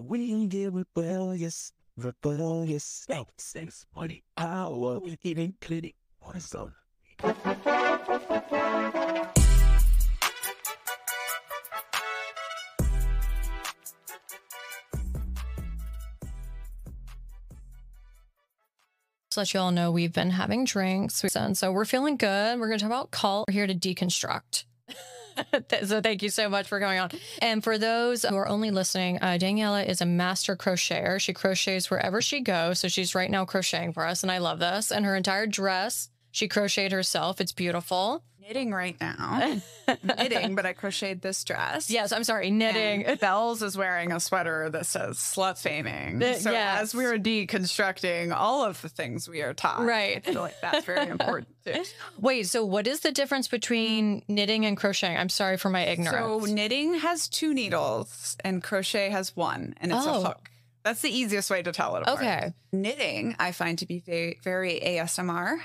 We get rebellious, rebellious. Thanks, thanks, money, power, eating clinic, awesome. to let you all know we've been having drinks. And so we're feeling good. We're going to talk about cult. We're here to deconstruct. so thank you so much for coming on. And for those who are only listening, uh, Daniella is a master crocheter. She crochets wherever she goes. So she's right now crocheting for us. And I love this. And her entire dress, she crocheted herself. It's beautiful. Knitting right now. knitting, but I crocheted this dress. Yes, I'm sorry, knitting. And Bells is wearing a sweater that says slut faming. So yes. as we are deconstructing all of the things we are taught, Right. I feel like that's very important too. Wait, so what is the difference between knitting and crocheting? I'm sorry for my ignorance. So knitting has two needles and crochet has one, and it's Oh. a hook. That's the easiest way to tell it apart. Okay. Knitting, I find to be very, very ASMR.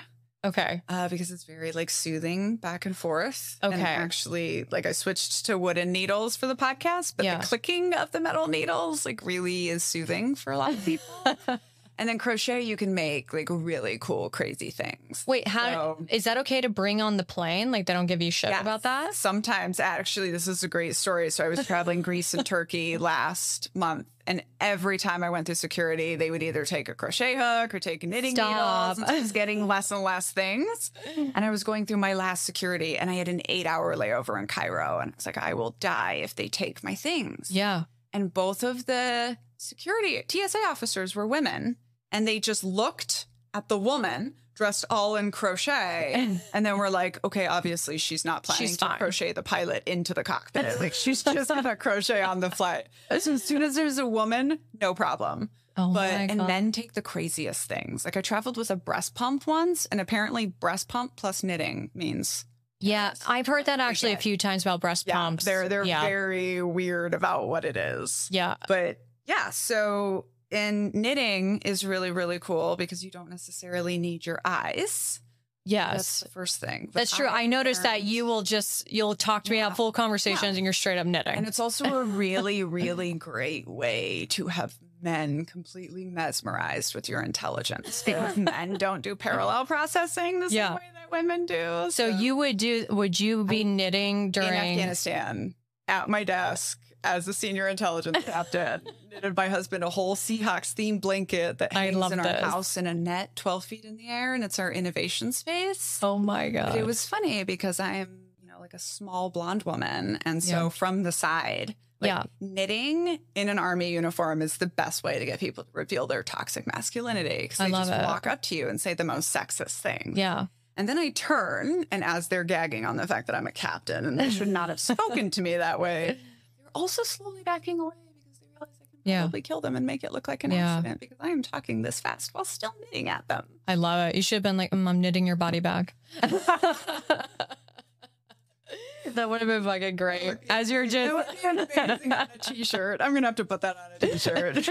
Okay. uh, because it's very like soothing back and forth. And Okay. actually, like I switched to wooden needles for the podcast, but Yeah. the clicking of the metal needles like really is soothing for a lot of people. and then crochet, you can make like really cool, crazy things. Wait, how is So- that okay to bring on the plane? Like they don't give you shit Yes. about that? Sometimes, actually, this is a great story. So I was traveling Greece and Turkey last month, and every time I went through security, they would either take a crochet hook or take knitting Stop. needles. And I was getting less and less things. And I was going through my last security, and I had an eight-hour layover in Cairo, and I was like, I will die if they take my things. Yeah. And both of the security TSA officers were women, and they just looked at the woman dressed all in crochet, and then we're like, okay, obviously she's not planning She's to fine. crochet the pilot into the cockpit. Like she's just gonna crochet on the flight. So as soon as there's a woman, no problem. Oh But and men take the craziest things. Like I traveled with a breast pump once, and apparently breast pump plus knitting means Yeah, I've heard that actually a few times about breast yeah, pumps. they're they're yeah. very weird about what it is. yeah. But yeah, so and knitting is really really cool because you don't necessarily need your eyes. Yes, That's the first thing. But That's true. I noticed that you will just you'll talk to me Yeah. out full conversations and you're straight up knitting. And it's also a really, really great way to have men completely mesmerized with your intelligence. Because men don't do parallel processing the same Yeah. way that women do. so you would do would you be knitting in during Afghanistan at my desk as a senior intelligence captain knitted my husband a whole Seahawks themed blanket that I hangs love in our this. house in a net 12 feet in the air and it's our innovation space. Oh my But god. it was funny because I am, you know, like a small blonde woman. And so Yeah. from the side, like Yeah. knitting in an army uniform is the best way to get people to reveal their toxic masculinity. Because they just it. walk up to you and say the most sexist thing. Yeah. And then I turn, and as they're gagging on the fact that I'm a captain and they should not have spoken to me that way, also slowly backing away because they realize I can Yeah. probably kill them and make it look like an Yeah. accident because I am talking this fast while still knitting at them. I love it. You should have been like, mm, I'm knitting your body bag. that would have been fucking great. As you're just be amazing on a t-shirt. I'm gonna have to put that on a t-shirt.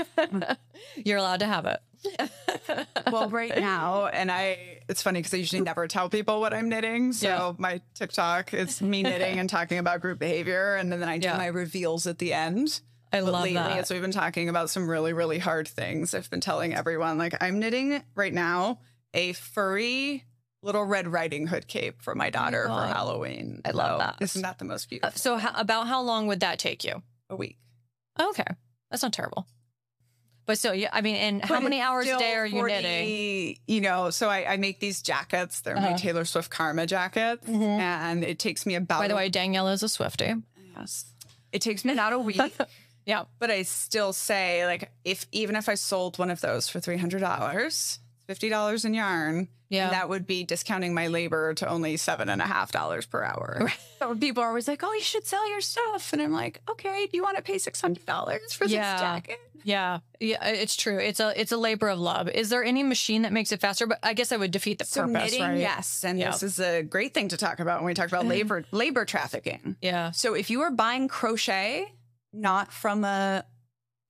you're allowed to have it. well, right now, and I, it's funny because I usually never tell people what I'm knitting. So Yeah. my TikTok, it's me knitting and talking about group behavior, and then I do Yeah. my reveals at the end. I But love lately, that. as we've been talking about some really, really hard things, I've been telling everyone like I'm knitting right now a furry little Red Riding Hood cape for my daughter for Halloween. I love So that. Isn't that the most Uh, beautiful? so how, about how long would that take you? a week. Okay. That's not terrible. But still, yeah, I mean, and how many hours a day are you 40 knitting? You know, so I, I make these jackets. They're my Uh-huh. Taylor Swift Karma jackets, and it takes me about. By the way, Danielle is a Swifty. yes, it takes me about a week. Yeah. but I still say like if even if I sold one of those for three hundred dollars, fifty dollars in yarn, Yeah. that would be discounting my labor to only seven and a half dollars per hour. Right. So people are always like, "Oh, you should sell your stuff," and I'm like, "Okay, do you want to pay six hundred dollars for Yeah. this jacket?" Yeah, yeah, it's true. It's a it's a labor of love. Is there any machine that makes it faster? But I guess that would defeat the So purpose, knitting, right? yes, and Yeah. this is a great thing to talk about when we talk about labor labor trafficking. Yeah. So if you are buying crochet not from a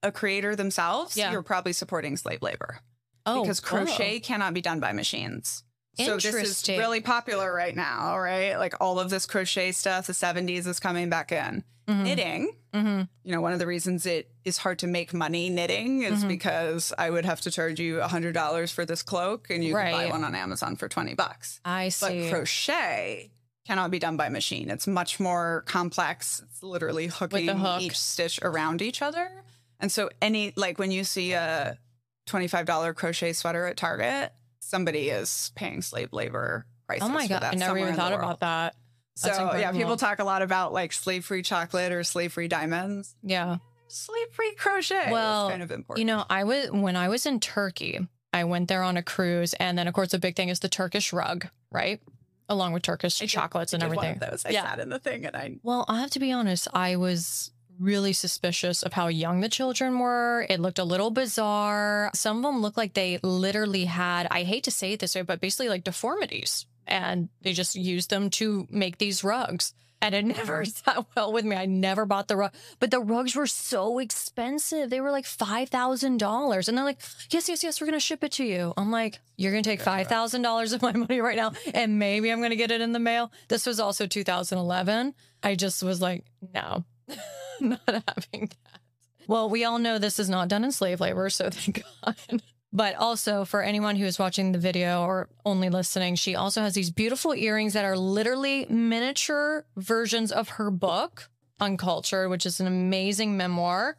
a creator themselves, Yeah. you're probably supporting slave labor Oh, because crochet cannot be done by machines. So this is really popular right now, right? Like all of this crochet stuff, the 70s is coming back in. Mhm. knitting. Mhm. You know, one of the reasons it is hard to make money knitting is Mhm. because I would have to charge you $100 for this cloak and you can buy one on Amazon for 20 bucks. I see. But crochet cannot be done by machine. It's much more complex. It's literally hooking hook. each stitch around each other. And so any like when you see a $25 crochet sweater at Target, somebody is paying slave labor prices. oh my god, I never even thought about that. So That's yeah, people talk a lot about like slave free chocolate or slave free diamonds. Yeah. Slave free crochet Well, kind of important. You know, I was when I was in Turkey, I went there on a cruise, and then of course the big thing is the Turkish rug, right? Along with Turkish I did- chocolates I and did everything. One of those. I Yeah. sat in the thing and I Well, I have to be honest, I was really suspicious of how young the children were. It looked a little bizarre. Some of them looked like they literally had, I hate to say it this way, but basically like deformities. And they just used them to make these rugs. And it never sat well with me. I never bought the rug, but the rugs were so expensive. They were like $5,000. And they're like, yes, yes, yes, we're going to ship it to you. I'm like, you're going to take $5,000 of my money right now. And maybe I'm going to get it in the mail. This was also 2011. I just was like, no, not having that. Well, we all know this is not done in slave labor, so thank God. But also, for anyone who is watching the video or only listening, she also has these beautiful earrings that are literally miniature versions of her book, Uncultured, which is an amazing memoir.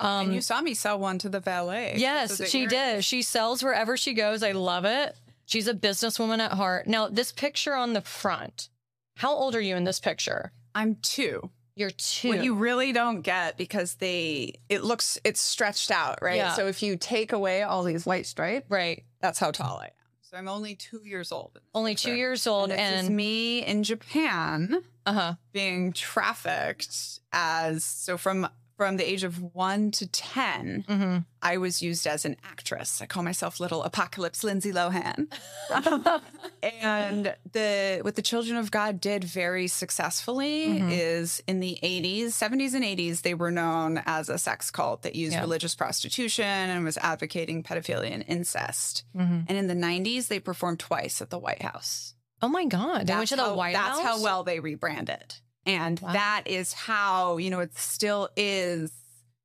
Um, and you saw me sell one to the valet. Yes, she your- did. She sells wherever she goes. I love it. She's a businesswoman at heart. Now, this picture on the front, how old are you in this picture? I'm two. You're two. What you really don't get because they it looks it's stretched out, right? Yeah. So if you take away all these white stripes, right. that's how tall I am. So I'm only two years old. Only two years old. And, And, me in Japan uh huh. being trafficked as so from from the age of one to ten, hmm I was used as an actress. I call myself little apocalypse Lindsay Lohan. and the what the children of god did very successfully Mhm. is in the 80s 70s and 80s they were known as a sex cult that used Yeah. religious prostitution and was advocating pedophilia and incest hmm and in the 90s they performed twice at the white house Oh my God. They went to the how, White that's House. how well they rebranded and Wow. that is how you know it still is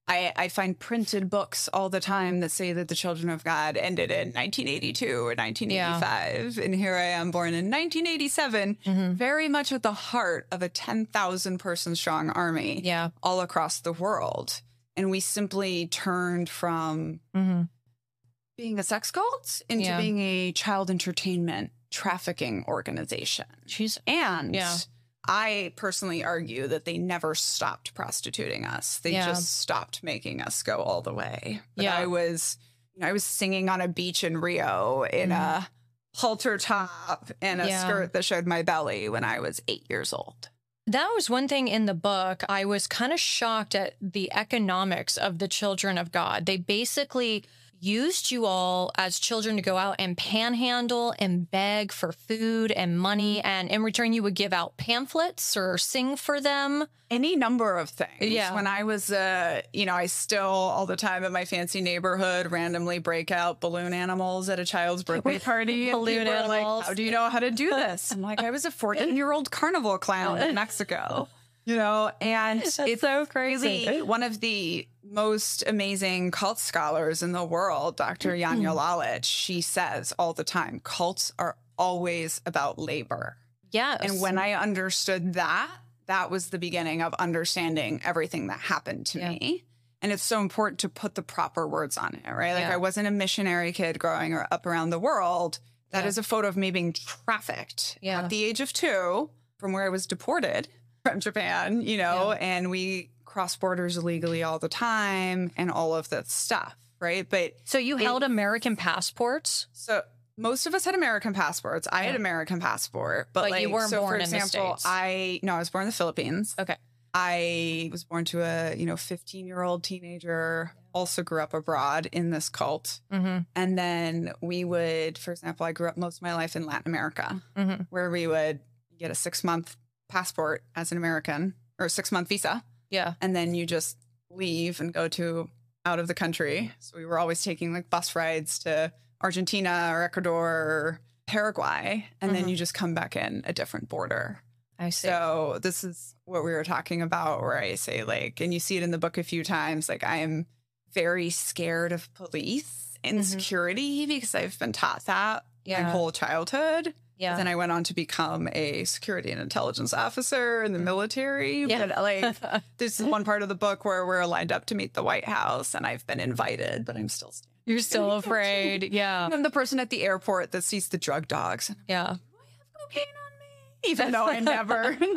I, I find printed books all the time that say that the children of God ended in 1982 or 1985. And here I am born in 1987, Mhm. very much at the heart of a 10,000 person strong army Yeah. all across the world. And we simply turned from hmm being a sex cult into Yeah. being a child entertainment trafficking organization. She's And Yeah. I personally argue that they never stopped prostituting us. They Yeah. just stopped making us go all the way. But Yeah. I was, you know, I was singing on a beach in Rio in a halter top and a Mm-hmm. Yeah. skirt that showed my belly when I was eight years old. That was one thing in the book. I was kind of shocked at the economics of the children of God. They basically used you all as children to go out and panhandle and beg for food and money. And in return, you would give out pamphlets or sing for them. Any number of things. Yeah. When I was, uh, you know, I still all the time in my fancy neighborhood randomly break out balloon animals at a child's birthday party. Balloon are like, animals. How do you know how to do this? I'm like, I was a 14 year old carnival clown in Mexico. You know, and That's it's so crazy. really one of the most amazing cult scholars in the world, Dr. Mm-hmm. Janja Lalich. She says all the time, cults are always about labor. Yes. And when I understood that, that was the beginning of understanding everything that happened to Yeah. me. And it's so important to put the proper words on it, right? Like Yeah. I wasn't a missionary kid growing up around the world. That Yeah. is a photo of me being trafficked at the age of two from where I was deported from Japan, you know, and we cross borders illegally all the time and all of that stuff, right? But so you held American passports. so most of us had American passports. I had American passport, but, But like, you weren't so born for in the example, States. I no, I was born in the Philippines. Okay. I was born to a you know 15 year old teenager. Also grew up abroad in this cult, hmm and then we would, for example, I grew up most of my life in Latin America, hmm where we would get a six month passport as an American or a six month visa, Yeah. and then you just leave and go to out of the country. So we were always taking like bus rides to Argentina or Ecuador or Paraguay, and then Mhm. you just come back in a different border. I see. So this is what we were talking about, where I say like, and you see it in the book a few times. Like I am very scared of police and Mhm. security because I've been taught that my whole childhood. Yeah. Then I went on to become a security and intelligence officer in the military. Mm. Yeah. But like, this is one part of the book where we're lined up to meet the White House, and I've been invited, but I'm still standing. You're still afraid. Yeah. I'm the person at the airport that sees the drug dogs. Yeah. I have cocaine even though I never.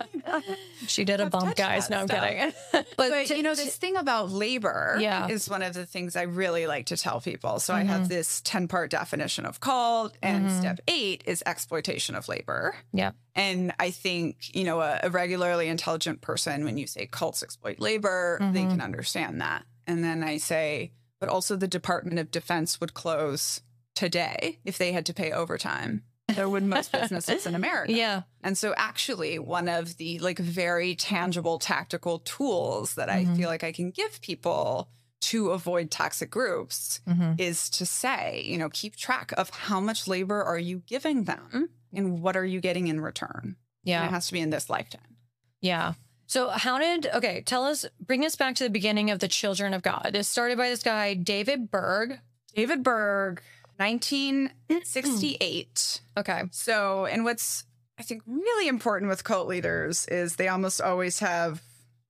She did a bump, guys. No, I'm stuff. kidding. But to- you know, this thing about labor Yeah. is one of the things I really like to tell people. So I Mm-hmm. have this 10 part definition of cult, and step eight is exploitation of labor. yeah. And I think, you know, a, a regularly intelligent person, when you say cults exploit labor, they Mhm. can understand that. And then I say, but also the Department of Defense would close today if they had to pay overtime. So would most businesses in America. Yeah. And so actually one of the like very tangible tactical tools that I Mhm. feel like I can give people to avoid toxic groups hmm is to say, you know, keep track of how much labor are you giving them and what are you getting in return. And Yeah. it has to be in this lifetime. Yeah. So how did okay, tell us bring us back to the beginning of the children of God. It started by this guy, David Berg. David Berg, 1968. Okay. So, and what's I think really important with cult leaders is they almost always have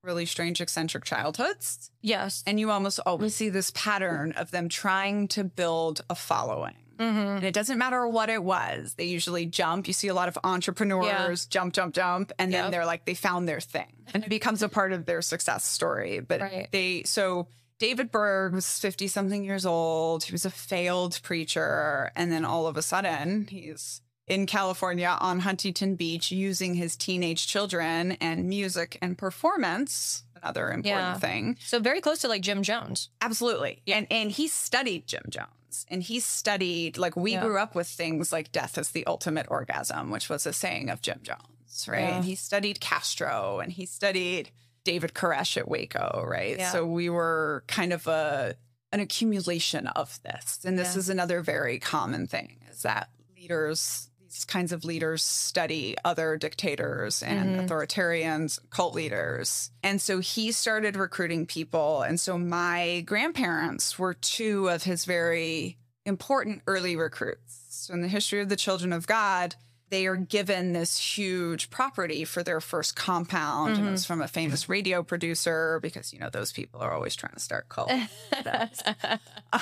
really strange, eccentric childhoods. Yes. And you almost always see this pattern of them trying to build a following. Mm-hmm. And it doesn't matter what it was. They usually jump. You see a lot of entrepreneurs jump, jump, jump. And then Yep. they're like, they found their thing. And it becomes a part of their success story. But Right. they, so David Berg was 50 something years old. He was a failed preacher. And then all of a sudden, he's in California on Huntington Beach using his teenage children and music and performance, another important Yeah. thing. So very close to like Jim Jones. Absolutely. Yeah. And and he studied Jim Jones. And he studied like we Yeah. grew up with things like death is the ultimate orgasm, which was a saying of Jim Jones, right? And he studied Castro and he studied David Koresh at Waco, right? Yeah. So we were kind of a an accumulation of this. And this Yeah. is another very common thing is that leaders these kinds of leaders study other dictators and Mhm. authoritarians, cult leaders. And so he started recruiting people. And so my grandparents were two of his very important early recruits. So in the history of the Children of God, they are given this huge property for their first compound. And it was from a famous radio producer because, you know, those people are always trying to start cults.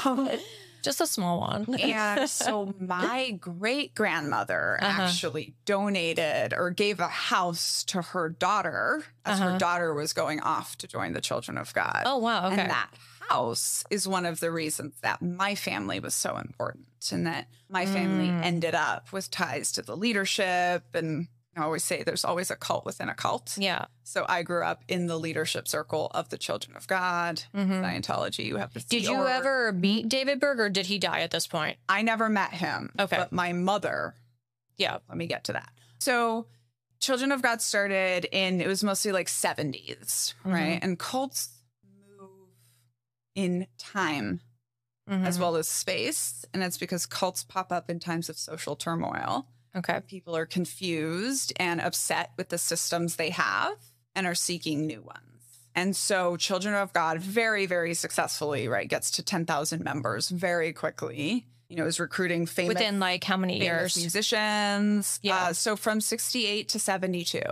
um, Just a small one. and so my great grandmother Uh-huh. actually donated or gave a house to her daughter as Uh-huh. her daughter was going off to join the Children of God. oh wow. Okay. And that house is one of the reasons that my family was so important and that my family Mm. ended up with ties to the leadership. And I always say there's always a cult within a cult. yeah. So I grew up in the leadership circle of the Children of God, Mhm. Scientology. You have the Did you ever meet David Berg or did he die at this point? I never met him. Okay. But my mother, Yeah. let me get to that. So, Children of God started in, it was mostly like 70s, Mm-hmm. right? And cults in time as Mhm. well as space. And it's because cults pop up in times of social turmoil. Okay. People are confused and upset with the systems they have and are seeking new ones. And so Children of God very, very successfully, right, gets to 10,000 members very quickly. You know, is recruiting famous, Within like how many years? musicians. Yeah. Uh, so from 68 to 72.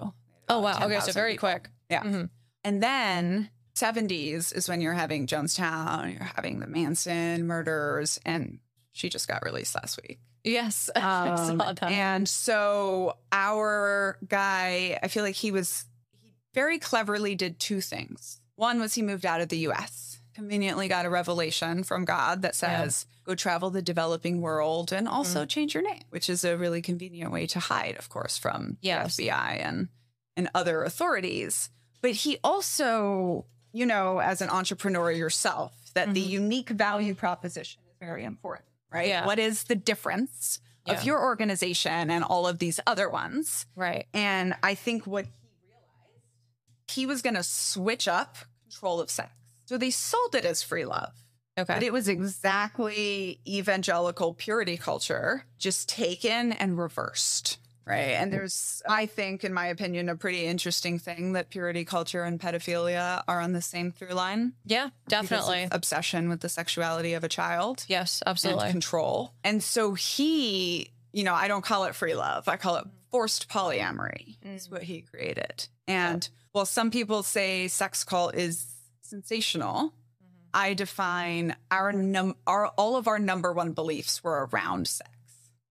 Oh wow. Okay. So very people. quick. Yeah. Mhm. And then 70s is when you're having Jonestown, you're having the Manson murders, and she just got released last week. Yes. Um, and so our guy, I feel like he was he very cleverly did two things. One was he moved out of the US, conveniently got a revelation from God that Yeah. says, go travel the developing world and Mm. also change your name, which is a really convenient way to hide, of course, from Yes. the FBI and and other authorities. But he also, you know, as an entrepreneur yourself, that the Mhm. unique value proposition is very important, right? Yeah. What is the difference Yeah. of your organization and all of these other ones? right. And I think what he realized, he was going to switch up control of sex. So they sold it as free love. Okay. But it was exactly evangelical purity culture, just taken and reversed. Right. And there's, I think, in my opinion, a pretty interesting thing that purity culture and pedophilia are on the same through line. Yeah, definitely. Obsession with the sexuality of a child Yes, and absolutely. control. And so he, you know, I don't call it free love, I call it forced polyamory, is mm. what he created. And while some people say sex cult is sensational, mm-hmm. I define our num our all of our number one beliefs were around sex.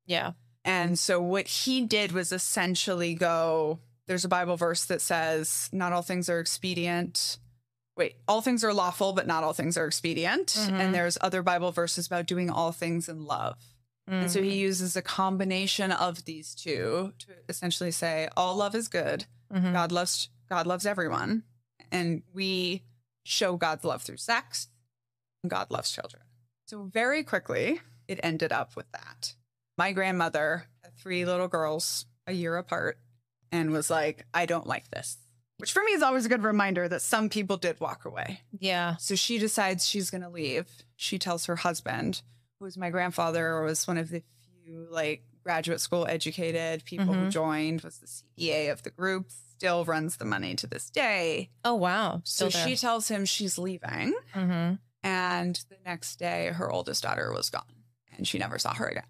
Yeah. And so what he did was essentially go there's a Bible verse that says not all things are expedient. Wait, all things are lawful, but not all things are expedient. Mhm. And there's other Bible verses about doing all things in love. And so he uses a combination of these two to essentially say all love is good. Mhm. God loves God loves everyone. And we show God's love through sex. And God loves children. So very quickly, it ended up with that. My grandmother three little girls a year apart and was like, I don't like this. Which for me is always a good reminder that some people did walk away. Yeah. So she decides she's going to leave. She tells her husband, who was my grandfather, or was one of the few like graduate school educated people who Mhm. joined, was the CPA of the group, still runs the money to this day. Oh wow. So there. she tells him she's leaving. Mhm. And the next day, her oldest daughter was gone and she never saw her again.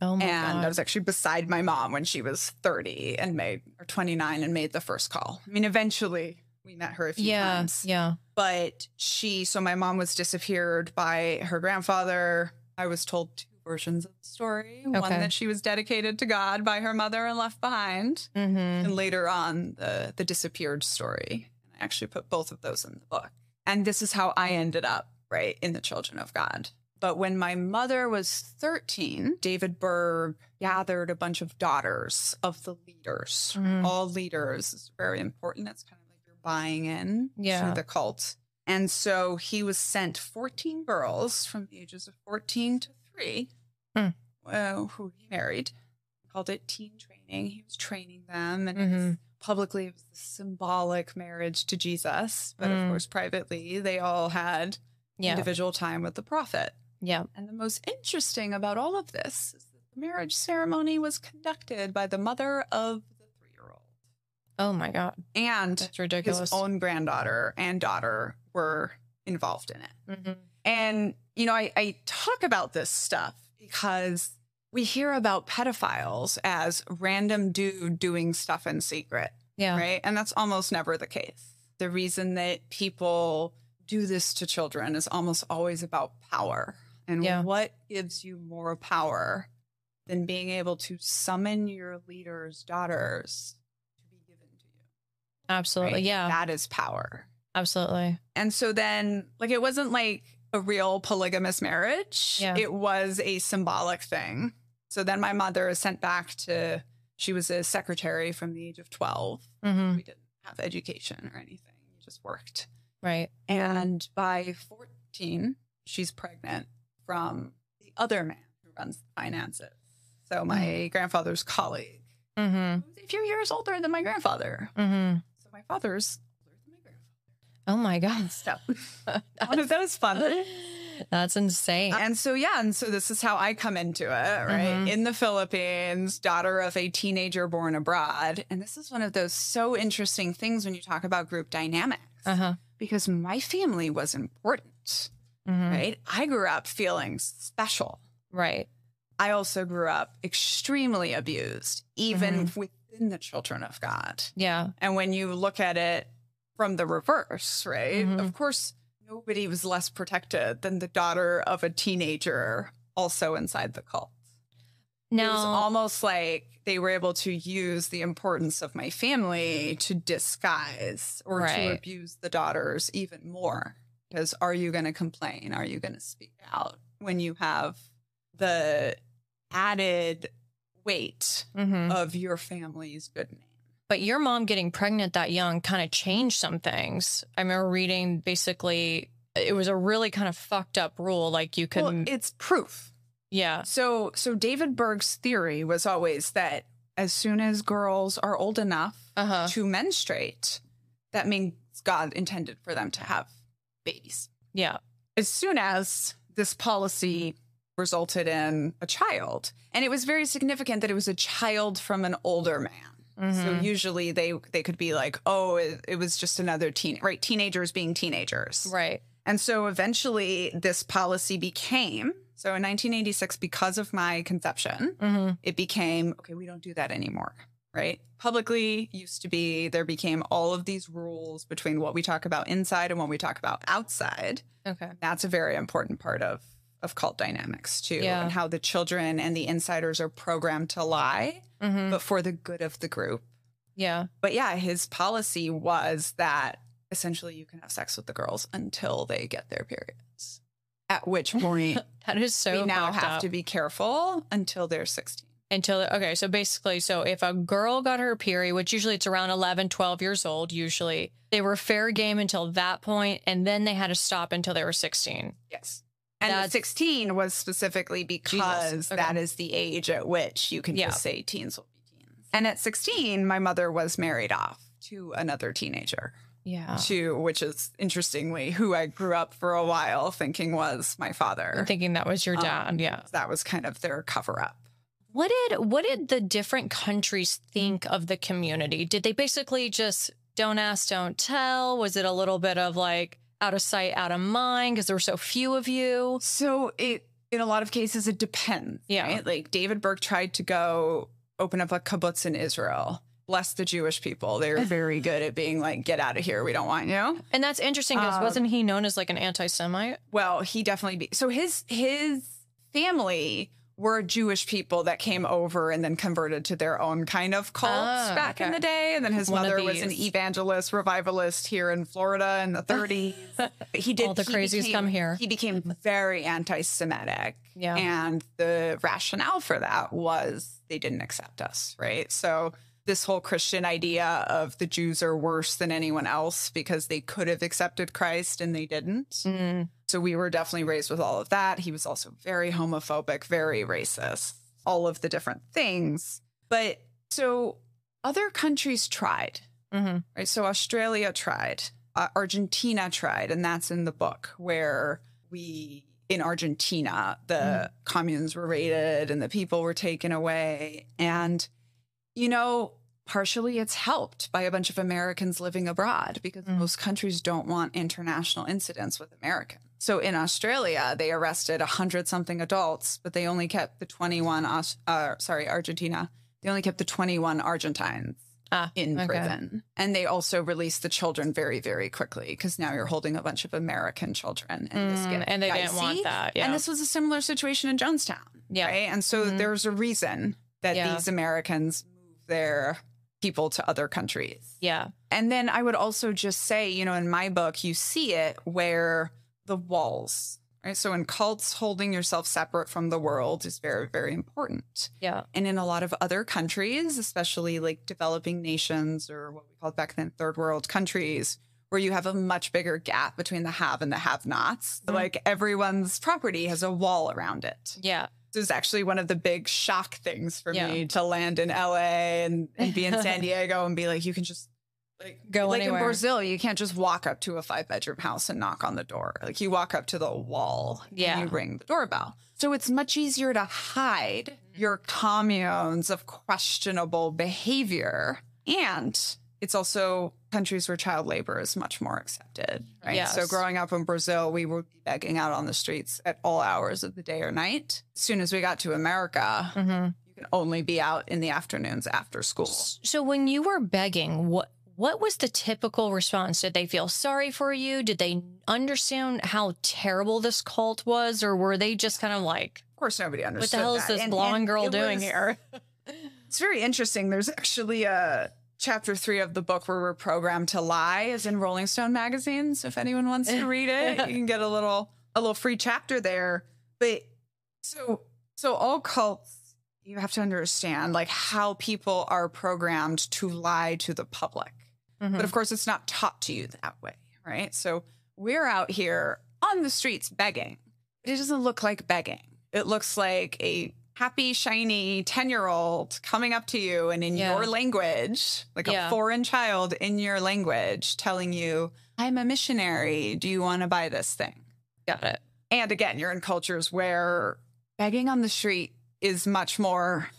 Oh my and god. I was actually beside my mom when she was 30 and made, or 29 and made the first call. I mean, eventually we met her a few yeah. times Yeah. but she so my mom was disappeared by her grandfather i was told two versions of the story one that she was dedicated to god by her mother and left behind Mm-hmm. and later on the the disappeared story and i actually put both of those in the book and this is how i ended up right in the children of god but when my mother was 13 david berg gathered a bunch of daughters of the leaders Mhm. all leaders is very important it's kind of like you're buying in Yeah. to the cult and so he was sent 14 girls from the ages of 14 to 3 Hmm. uh, who he married called it teen training he was training them and it Mhm. was publicly it was the symbolic marriage to jesus but Mm. of course privately they all had Yeah. individual time with the prophet Yeah. and the most interesting about all of this is that the marriage ceremony was conducted by the mother of the three year old. Oh my god. And That's ridiculous. his own granddaughter and daughter were involved in it. Mhm. And, you know, I, I talk about this stuff because we hear about pedophiles as random dude doing stuff in secret Yeah. right? And that's almost never the case. The reason that people do this to children is almost always about power. And Yeah. what gives you more power than being able to summon your leader's daughters to be given to you? Absolutely. right? Yeah. That is power. Absolutely. And so then, like, it wasn't like a real polygamous marriage. Yeah. It was a symbolic thing. So then my mother is sent back to, she was a secretary from the age of 12 hmm we didn't have education or anything. We just worked. Right. And by 14, she's pregnant from the other man who runs the finances. So my grandfather's colleague, Mm-hmm. a few years older than my grandfather. Mm-hmm. So my father's older than my grandfather. Oh my god. So one of those fun. That's insane. And so, yeah, and so this is how I come into it, right? Mhm. In the Philippines, daughter of a teenager born abroad. And this is one of those so interesting things when you talk about group dynamics, Uh huh. because my family was important, Mm-hmm. right? I grew up feeling special. Right. I also grew up extremely abused, even within the children of God. Yeah. And when you look at it from the reverse, right? Mhm. Of course, nobody was less protected than the daughter of a teenager also inside the cult. it was almost like they were able to use the importance of my family to disguise or to abuse the daughters even more. Because are you going to complain? Are you going to speak out when you have the added weight Mhm. of your family's good name? but your mom getting pregnant that young kind of changed some things. I remember reading basically it was a really kind of fucked up rule. Like you could, Well, it's proof. yeah, So, so David Berg's theory was always that as soon as girls are old enough uh huh, to menstruate, that means God intended for them to have babies. yeah, As soon as this policy resulted in a child. And it was very significant that it was a child from an older man. So Mhm. usually they they could be like, oh, it, it was just another teen, right? Teenagers being teenagers, Right. and so eventually this policy became so in 1986 because of my conception, hmm it became okay, we don't do that anymore, right? Publicly used to be there became all of these rules between what we talk about inside and what we talk about outside. Okay. That's a very important part of of cult dynamics too, Yeah. and how the children and the insiders are programmed to lie, hmm but for the good of the group. Yeah. But yeah, his policy was that essentially you can have sex with the girls until they get their periods. At which point That is so we now have up. to be careful until they're 16. Until okay so basically so if a girl got her period which usually it's around 11 12 years old usually they were fair game until that point and then they had to stop until they were 16 Yes. And the 16 was specifically because Okay. that is the age at which you can Yeah. just say teens will be teens. And at 16, my mother was married off to another teenager, yeah to which is interestingly who I grew up for a while thinking was my father. i'm thinking that was your Um, dad yeah That was kind of their cover up. What did what did the different countries think of the community did they basically just don't ask don't tell was it a little bit of like out of sight out of mind because there were so few of you So it in a lot of cases it depends. Yeah. Right? Like David Berg tried to go open up a kibbutz in Israel. Bless the Jewish people. They're very good at being like, get out of here. We don't want you. and that's interesting because Um, wasn't he known as like an anti-semite Well, he definitely be so his his family were Jewish people that came over and then converted to their own kind of cults Ah, back in the day. And then his One mother was an evangelist, revivalist here in Florida in the 30s. he did All the crazies became- come here. He became very anti-Semitic. Yeah. And the rationale for that was they didn't accept us, right? So this whole Christian idea of the Jews are worse than anyone else because they could have accepted Christ and they didn't. Mm, So we were definitely raised with all of that. He was also very homophobic, very racist, all of the different things. But so other countries tried, mhm. right? So Australia tried, uh, Argentina tried, and that's in the book where we in Argentina the communes were raided and the people were taken away and you know partially it's helped by a bunch of Americans living abroad because Mm. most countries don't want international incidents with Americans. So in Australia, they arrested a hundred something adults, but they only kept the 21, uh, sorry, Argentina. They only kept the 21 Argentines Ah, in okay. prison. And they also released the children very, very quickly because now you're holding a bunch of American children. And this Mm, and they didn't want that. Yeah. And this was a similar situation in Jonestown. Yeah. Right. And so Mhm. there's a reason that Yeah. these Americans move their people to other countries. yeah. And then I would also just say, you know, in my book, you see it where the walls, right? So in cults, holding yourself separate from the world is very, very important. Yeah. And in a lot of other countries, especially like developing nations or what we called back then third world countries, where you have a much bigger gap between the have and the have nots, Mhm. like everyone's property has a wall around it. Yeah. This is actually one of the big shock things for Yeah. me to land in LA and, and be in San Diego and be like, you can just like Go like anywhere. in Brazil, you can't just walk up to a five bedroom house and knock on the door. Like you walk up to the wall Yeah. and you ring the doorbell. So it's much easier to hide your communes of questionable behavior. And it's also countries where child labor is much more accepted. Right. Yes. So growing up in Brazil, we would be begging out on the streets at all hours of the day or night. As soon as we got to America, hmm you can only be out in the afternoons after school. So when you were begging, what what was the typical response? Did they feel sorry for you? Did they understand how terrible this cult was, or were they just kind of like, Of course, nobody understands. "What understood the hell is that. this And- blonde and girl it doing was- here?" It's very interesting. There's actually a chapter three of the book where we're programmed to lie, is in Rolling Stone magazine. So if anyone wants to read it, you can get a little a little free chapter there. But so so all cults, you have to understand like how people are programmed to lie to the public. Mhm. But of course, it's not taught to you that way, right? So we're out here on the streets begging. It doesn't look like begging. It looks like a happy, shiny 10 year old coming up to you and in Yeah. your language, like Yeah. a foreign child in your language, telling you, I'm a missionary. Do you want to buy this thing? Got it. And again, you're in cultures where begging on the street is much more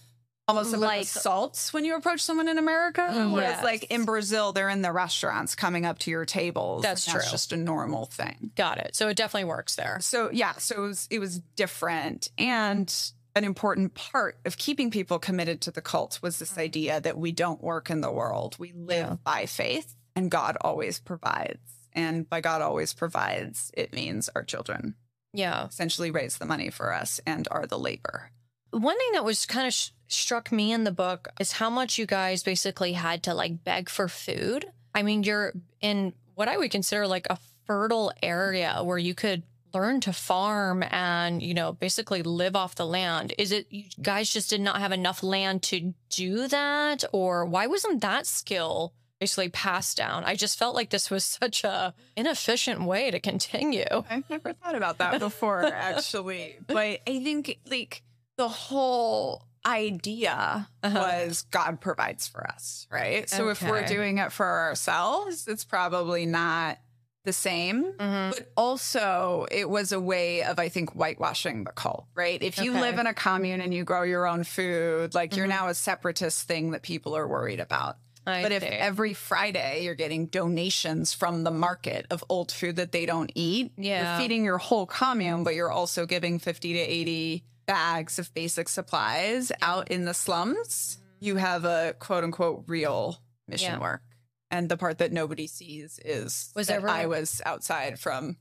almost like Like- assaults when you approach someone in America. Mm-hmm. Whereas Yes. like in Brazil, they're in the restaurants coming up to your tables. That's true. just a normal thing. Got it. So it definitely works there. So yeah, so it was it was different and an important part of keeping people committed to the cult was this mm-hmm. idea that we don't work in the world. We live Yeah. by faith and God always provides. And by God always provides, it means our children Yeah. essentially raise the money for us and are the labor. One thing that was kind of sh- struck me in the book is how much you guys basically had to like beg for food. I mean, you're in what I would consider like a fertile area where you could learn to farm and, you know, basically live off the land. Is it you guys just did not have enough land to do that? Or why wasn't that skill basically passed down? I just felt like this was such a inefficient way to continue. I've never thought about that before, actually. But I think like the whole idea Uh-huh. was God provides for us, right? So if we're doing it for ourselves, it's probably not the same. Mhm. But also, it was a way of, I think, whitewashing the cult, right? If you Okay. live in a commune and you grow your own food, like you're now a separatist thing that people are worried about. I But if every Friday you're getting donations from the market of old food that they don't eat, Yeah. you're feeding your whole commune, but you're also giving 50 to 80 bags of basic supplies out in the slums, you have a quote unquote real mission Yeah. work. And the part that nobody sees is Was that ever- I was outside from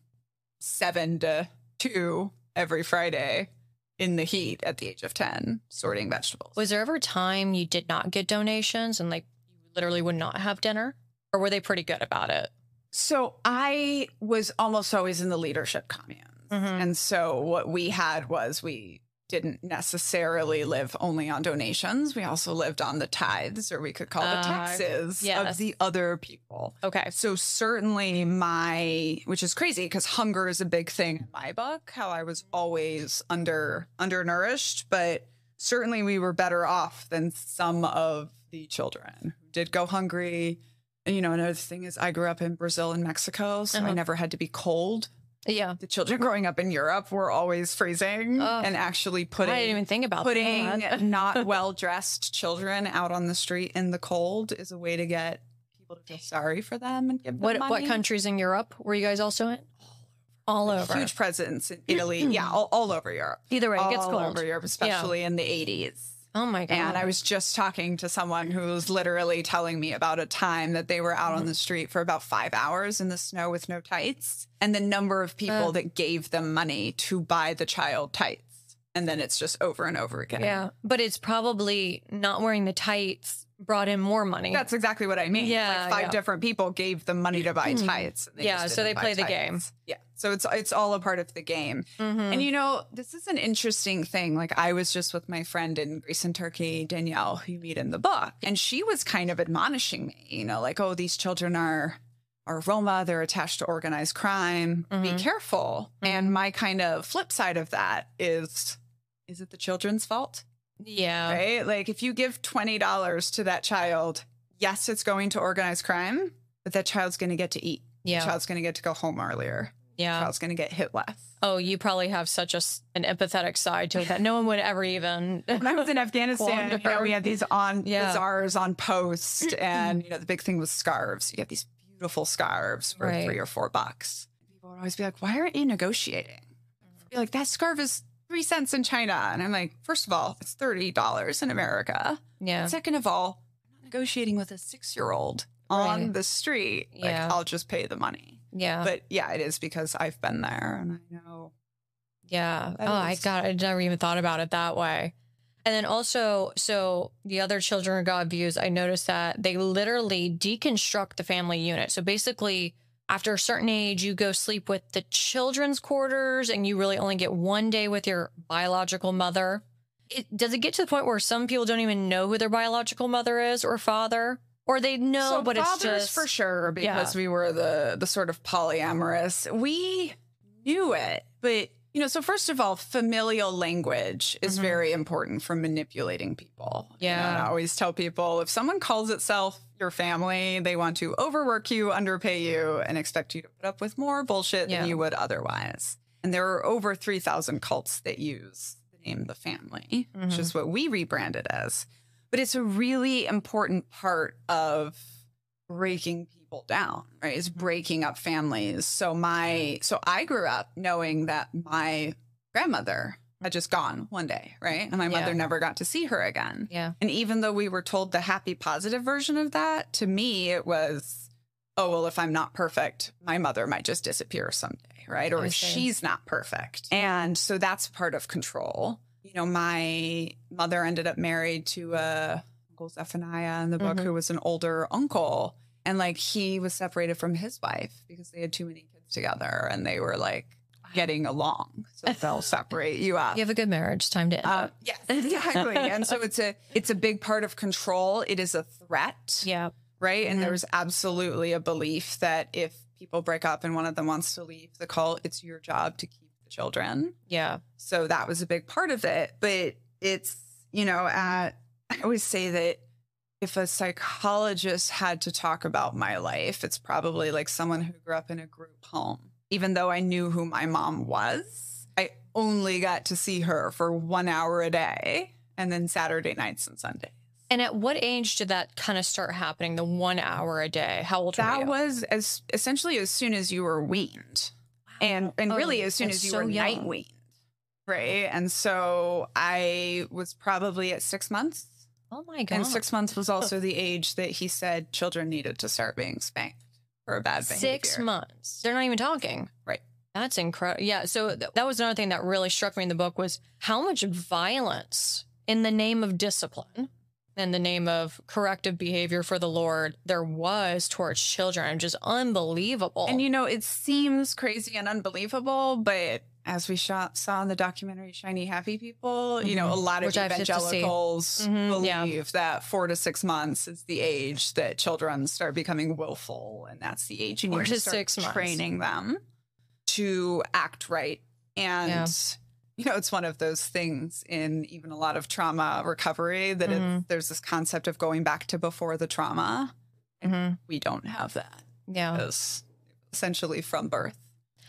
seven to two every Friday in the heat at the age of 10 sorting vegetables. Was there ever a time you did not get donations and like you literally would not have dinner? Or were they pretty good about it? So I was almost always in the leadership communes. Mhm. And so what we had was we didn't necessarily live only on donations. We also lived on the tithes, or we could call the Uh, taxes yes. of the other people. Okay. So certainly my, which is crazy because hunger is a big thing in my book, how I was always under undernourished, but certainly we were better off than some of the children who did go hungry. And you know, another thing is I grew up in Brazil and Mexico, so I Uh-huh. never had to be cold. Yeah. The children growing up in Europe were always freezing Ugh. and actually putting I didn't even think about putting that. not well dressed children out on the street in the cold is a way to get people to feel sorry for them and give them What money. what countries in Europe were you guys also in? All over. Huge presence in Italy. yeah, all, all over Europe. Either way, it all gets cold. over Europe, especially in the 80s. Oh my god. And I was just talking to someone who was literally telling me about a time that they were out Mm-hmm. on the street for about five hours in the snow with no tights, and the number of people Uh. that gave them money to buy the child tights. And then it's just over and over again. yeah, but it's probably not wearing the tights brought in more money. That's exactly what I mean. Yeah, like five yeah. different people gave them money to buy tights. and Yeah, so they play the tights. game. Yeah, so it's it's all a part of the game. Mhm. And you know, this is an interesting thing. Like I was just with my friend in Greece and Turkey, Danielle, who you meet in the book, and she was kind of admonishing me. You know, like, oh, these children are are Roma. They're attached to organized crime. Be Mhm. careful. And my kind of flip side of that is, is it the children's fault? yeah. right? Like if you give $20 to that child, yes, it's going to organized crime, but that child's going to get to eat. Yeah. The child's going to get to go home earlier. Yeah. child's going to get hit less. Oh, you probably have such a an empathetic side to it that no one would ever even. When I was in Afghanistan, you know, we had these on Yeah. bazaars on post, and you know the big thing was scarves. You get these beautiful scarves for Right. three or four bucks. People would always be like, "Why aren't you negotiating?" Be like, "That scarf is three cents in China," and I'm like, first of all, it's thirty dollars in America. Yeah. Second of all, I'm not negotiating with a six year old on Right. the street. Like, Yeah. I'll just pay the money. Yeah. But yeah, it is because I've been there and I know. Yeah. Oh, I got. I never even thought about it that way. And then also, so the other Children of God views, I noticed that they literally deconstruct the family unit. So basically, after a certain age, you go sleep with the children's quarters, and you really only get one day with your biological mother. It, does it get to the point where some people don't even know who their biological mother is or father, or they know, so but it's just for sure because Yeah. we were the the sort of polyamorous. We knew it, but you know, so first of all, familial language is Mhm. very important for manipulating people. You know, Yeah. and I always tell people if someone calls itself your family, they want to overwork you, underpay you, and expect you to put up with more bullshit Yeah. than you would otherwise. And there are over 3,000 cults that use the name the family, which Mhm. is what we rebranded as. But it's a really important part of breaking people down, right? Is mm-hmm. breaking up families. So my so I grew up knowing that my grandmother had just gone one day, right? And my Yeah. mother never got to see her again. Yeah. And even though we were told the happy positive version of that, to me it was, oh well, if I'm not perfect, my mother might just disappear someday, right? Or if she's not perfect. Mm-hmm. And so that's part of control. You know, my mother ended up married to uh Uncle Zephaniah in the book, Mhm. who was an older uncle. And like he was separated from his wife because they had too many kids together and they were like getting along. So they'll separate you up. You have a good marriage. Time to end Uh, yes, exactly. and so it's a it's a big part of control. It is a threat, Yeah. right? And Mhm. there's absolutely a belief that if people break up and one of them wants to leave the cult, it's your job to keep children. Yeah. So that was a big part of it. But it's you know, at I always say that if a psychologist had to talk about my life, it's probably like someone who grew up in a group home. Even though I knew who my mom was, I only got to see her for one hour a day and then Saturday nights and Sundays. And at what age did that kind of start happening? The one hour a day? How old were That was as essentially as soon as you were weaned. And oh, and Oh, really as soon as you so were night weaned. Right. And so I was probably at six months. oh my god. And six months was also the age that he said children needed to start being spanked for a bad behavior. Six months. They're not even talking. Right. That's incredible. Yeah. So th- that was another thing that really struck me in the book was how much violence in the name of discipline, in the name of corrective behavior for the Lord, there was towards children. Just unbelievable. And you know, it seems crazy and unbelievable, but as we shot, saw in the documentary Shiny Happy People, you know, a Mhm. lot of Which I've yet to see. evangelicals Mhm, yeah. believe that four to six months is the age that children start becoming willful, and that's the age you need to to start months. training them to act right. And Yeah. You know, it's one of those things in even a lot of trauma recovery that Mhm. it's, there's this concept of going back to before the trauma. Mhm. We don't have that. Yeah. It's essentially from birth.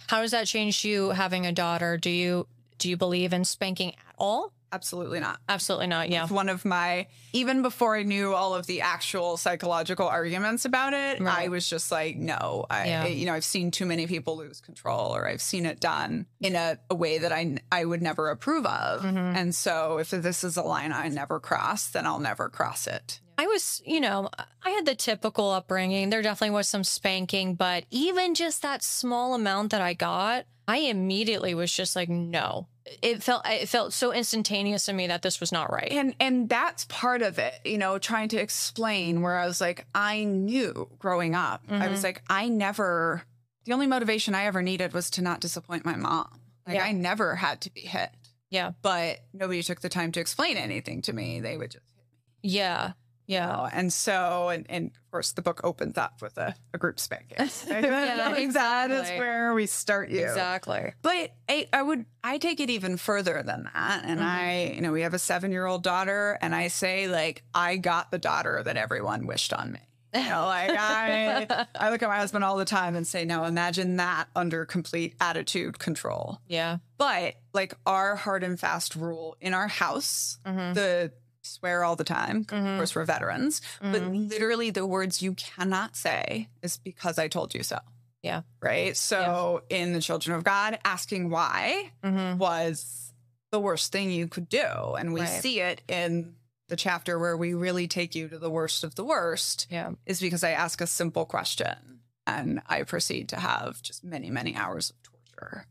How does that change you having a daughter? Do you do you believe in spanking at all? Absolutely not. Absolutely not. Yeah. It's one of my, even before I knew all of the actual psychological arguments about it, Right. I was just like, no, I, Yeah. you know, I've seen too many people lose control or I've seen it done in a, a way that I, I would never approve of. Mhm. And so if this is a line I never cross, then I'll never cross it. I was, you know, I had the typical upbringing. There definitely was some spanking, but even just that small amount that I got, I immediately was just like, no. It felt it felt so instantaneous to me that this was not right. And and that's part of it, you know, trying to explain where I was like, I knew growing up, I was Mhm. like, I never, the only motivation I ever needed was to not disappoint my mom. Like Yeah. I never had to be hit, Yeah. but nobody took the time to explain anything to me. They would just hit me. Yeah. Yeah. And so, and, and of course, the book opens up with a, a group spanking. Yeah, Like, that is exactly. where we start you. Exactly. But I, I would, I take it even further than that. And Mhm. I, you know, we have a seven year old daughter, and I say, like, I got the daughter that everyone wished on me. You know, like I, I look at my husband all the time and say, now imagine that under complete attitude control. yeah. But like our hard and fast rule in our house, Mhm. the swear all the time. Mhm. Of course, we're veterans, but Mhm. literally the words you cannot say is because I told you so. Yeah. Right. So in the Children of God, asking why Mhm. was the worst thing you could do. And we Right. see it in the chapter where we really take you to the worst of the worst Yeah. is because I ask a simple question and I proceed to have just many, many hours of torture.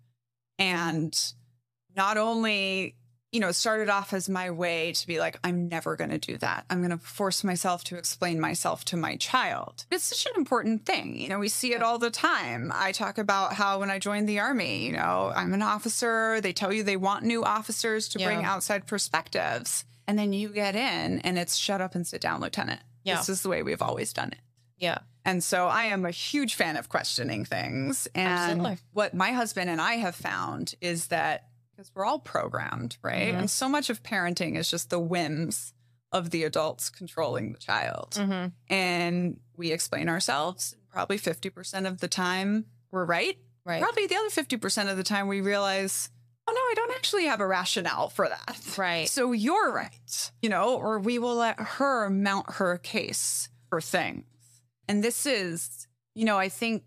And not only, you know, it started off as my way to be like, I'm never going to do that. I'm going to force myself to explain myself to my child. It's such an important thing. You know, we see it all the time. I talk about how when I joined the army, you know, I'm an officer. They tell you they want new officers to bring outside perspectives. And then you get in and it's shut up and sit down, Lieutenant. Yeah. This is the way we've always done it. Yeah. And so I am a huge fan of questioning things. And Absolutely. what my husband and I have found is that because we're all programmed, right? Mhm. And so much of parenting is just the whims of the adults controlling the child. Mhm. And we explain ourselves. Probably 50% of the time we're right. Right. Probably the other 50% of the time we realize, oh no, I don't actually have a rationale for that. Right. So you're right, you know, or we will let her mount her case for things. And this is, you know, I think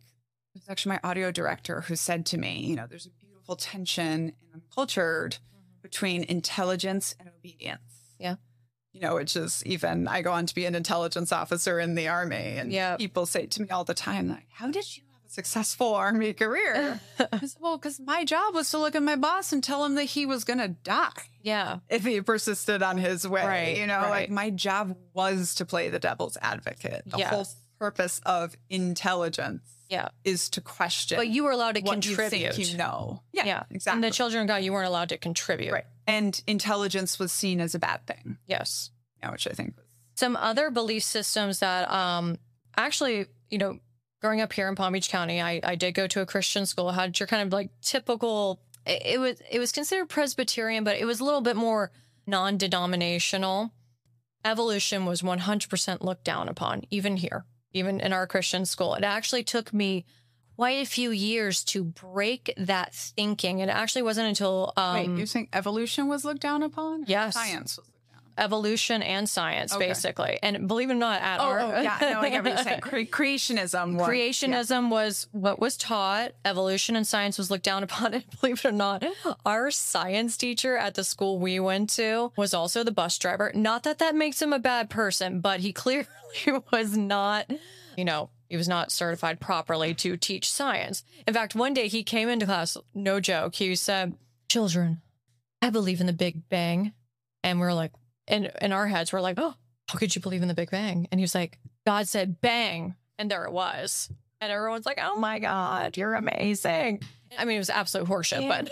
it was actually my audio director who said to me, you know, there's a beautiful tension and uncultured mm-hmm. between intelligence and obedience. Yeah. You know, which is even, I go on to be an intelligence officer in the army. And Yeah. people say to me all the time, like, how did you have a successful army career? Said, well, because my job was to look at my boss and tell him that he was going to die Yeah. if he persisted on his way. Right, you know, right. like my job was to play the devil's advocate. The whole purpose of intelligence Yeah. is to question. But you were allowed to contribute. you you know. Yeah, Yeah. exactly. And the children of God, you weren't allowed to contribute. right. And intelligence was seen as a bad thing, Yes. yeah, which I think was Some other belief systems that um actually, you know, growing up here in Palm Beach County, I, I did go to a Christian school, had your kind of like typical it, it was it was considered Presbyterian, but it was a little bit more non-denominational. Evolution was 100% looked down upon, even here, even in our Christian school. It actually took me quite a few years to break that thinking. It actually wasn't until um, Wait, you think evolution was looked down upon? Yes. Science was looked down. Evolution and science, Okay. basically. And believe it or not, at Oh, our oh, yeah, no, I get what you're saying. Cre- creationism. Was, creationism was what was taught. Evolution and science was looked down upon. And believe it or not, our science teacher at the school we went to was also the bus driver. Not that that makes him a bad person, but he clearly was not, you know, he was not certified properly to teach science. In fact, one day he came into class, no joke. He said, "Children, I believe in the Big Bang," and we're like, in in our heads, we're like, "Oh, how could you believe in the Big Bang?" And he was like, "God said bang," and there it was. And everyone's like, "Oh my God, you're amazing!" I mean, it was absolute horseshit, Yeah.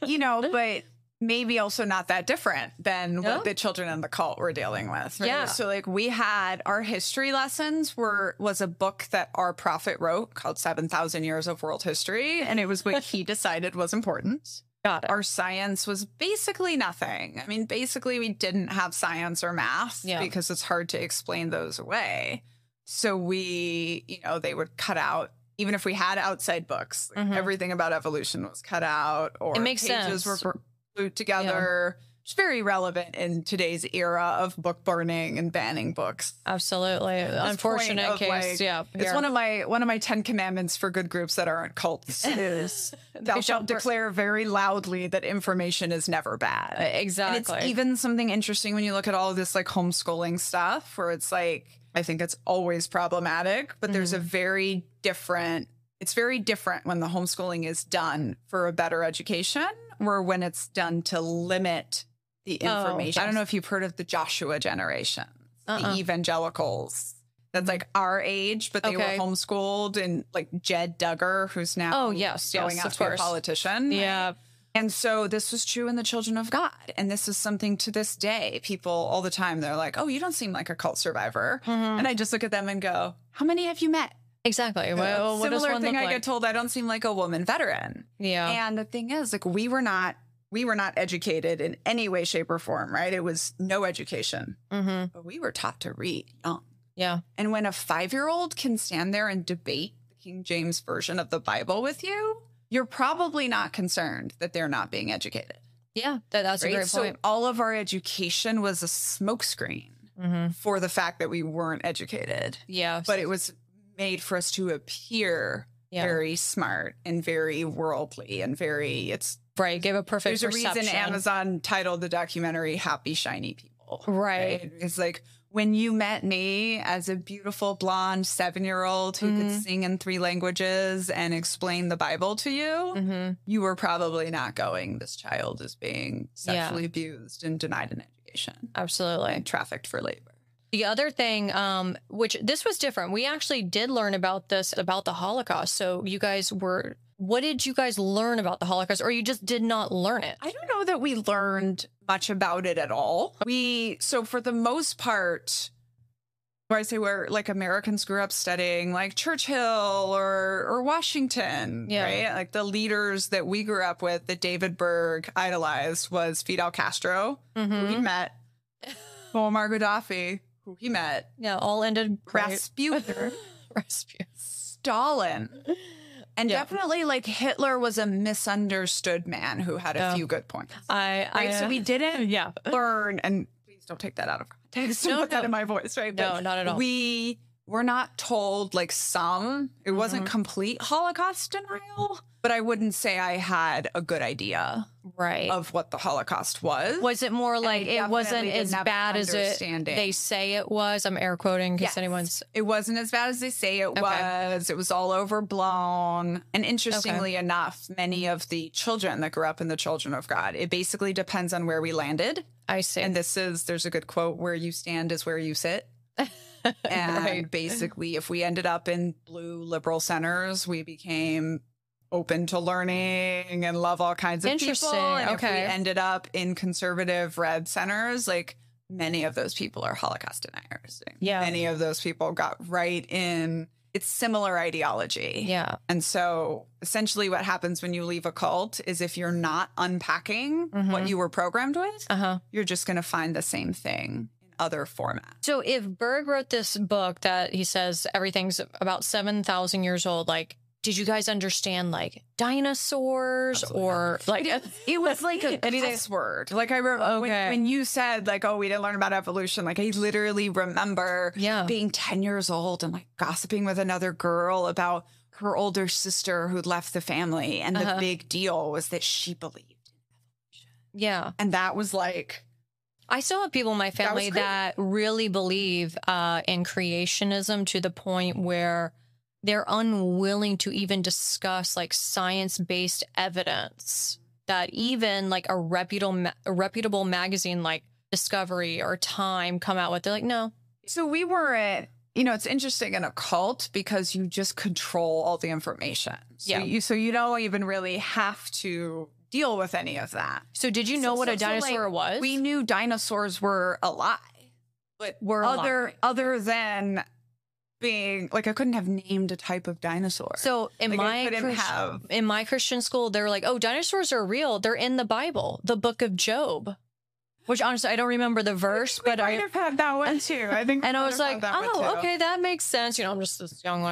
but you know, but maybe also not that different than No. what the children in the cult were dealing with. right? Yeah. So like we had our history lessons were was a book that our prophet wrote called 7,000 Years of World History. And it was what he decided was important. Got it. Our science was basically nothing. I mean, basically we didn't have science or math Yeah. because it's hard to explain those away. So we, you know, they would cut out even if we had outside books, like, Mhm. everything about evolution was cut out or It makes pages sense. were glued together. It's very relevant in today's era of book burning and banning books. Absolutely. Unfortunate case. like, yeah. It's one of my one of my ten commandments for good groups that aren't cults is thou shalt declare very loudly that information is never bad. Exactly. And it's even something interesting when you look at all of this like homeschooling stuff where it's like I think it's always problematic, but there's Mm-hmm. a very different it's very different when the homeschooling is done for a better education or when it's done to limit the Oh, information. I don't know if you've heard of the Joshua generation, Uh-uh. the evangelicals. That's like our age, but they Okay. were homeschooled and like Jed Duggar, who's now Oh, yes, going yes, out to be a politician. yeah. And so this was true in the children of God. And this is something to this day. People all the time, they're like, oh, you don't seem like a cult survivor. Mhm. And I just look at them and go, how many have you met? Exactly. Well, Similar thing I like? get told, I don't seem like a woman veteran. yeah. And the thing is, like, we were not. We were not educated in any way, shape, or form, right? It was no education, hmm but we were taught to read young. Yeah. And when a five year old can stand there and debate the King James Version of the Bible with you, you're probably not concerned that they're not being educated. Yeah. That, that's a right? great So point. all of our education was a smokescreen hmm for the fact that we weren't educated, Yeah. but it was made for us to appear Yeah. very smart and very worldly and very. It's right. Give a perfect there's a reason Amazon titled the documentary "Happy Shiny People." Right. It's like when you met me as a beautiful blonde seven year old who could Mhm. sing in three languages and explain the Bible to you, hmm you were probably not going, this child is being Yeah. sexually abused and denied an education Absolutely. and trafficked for labor. The other thing, um, which this was different, we actually did learn about this about the Holocaust. So you guys were, what did you guys learn about the Holocaust, or you just did not learn it? I don't know that we learned much about it at all. We, so for the most part, where I say where like Americans grew up studying like Churchill or or Washington, Yeah. right? Like the leaders that we grew up with that David Berg idolized was Fidel Castro, who he met, Muammar Gaddafi, who he met, Yeah, all ended great. Rasputin, Rasputin. Stalin, And Yeah. definitely like Hitler was a misunderstood man who had a Yeah. few good points. I, I Right. so we uh, didn't yeah. learn and please don't take that out of context No, put that in my voice, right? No, not at all. We were not told like some. It wasn't Mm-hmm. complete Holocaust denial, but I wouldn't say I had a good idea Right. of what the Holocaust was. was it more like it wasn't as bad as it they say it was? I'm air quoting in case Yes. anyone's It wasn't as bad as they say it Okay. was. It was all overblown. And interestingly enough, many of the children that grew up in the children of God, it basically depends on where we landed. I see. And this is, there's a good quote where you stand is where you sit. And Right. basically, if we ended up in blue liberal centers, we became open to learning and love all kinds of people. Interesting. And if we ended up in conservative red centers, like many of those people are Holocaust deniers. Yeah. Many of those people got right in it's similar ideology. yeah. And so essentially what happens when you leave a cult is if you're not unpacking what Mhm. you were programmed with, Uh huh. you're just going to find the same thing in other format. So if Berg wrote this book that he says everything's about 7,000 years old, like, did you guys understand like dinosaurs or like, It was like a Anything- cuss word. Like I remember when, Okay. when you said like, "Oh, we didn't learn about evolution." Like I literally remember Yeah. being ten years old and like gossiping with another girl about her older sister who'd left the family, and the Uh-huh. big deal was that she believed, in evolution. yeah. and that was like, I still have people in my family crazy. that, really believe uh, in creationism to the point where they're unwilling to even discuss like science based evidence that even like a reputable a reputable magazine like Discovery or Time come out with. They're like, no, So we weren't, you know, it's interesting in a cult because you just control all the information. So Yeah. You, so you don't even really have to deal with any of that. So did you know So- what so- a so, like, dinosaur was? We knew dinosaurs were alive, but Were other alive. other than being like I couldn't have named a type of dinosaur. so in Like, my have- in my Christian school, they were like, "Oh, dinosaurs are real. They're in the Bible, the Book of Job." Which honestly, I don't remember the verse, but I have had that one too. I think, and I was like, had that one, "Oh, okay, that makes sense." You know, I'm just this young.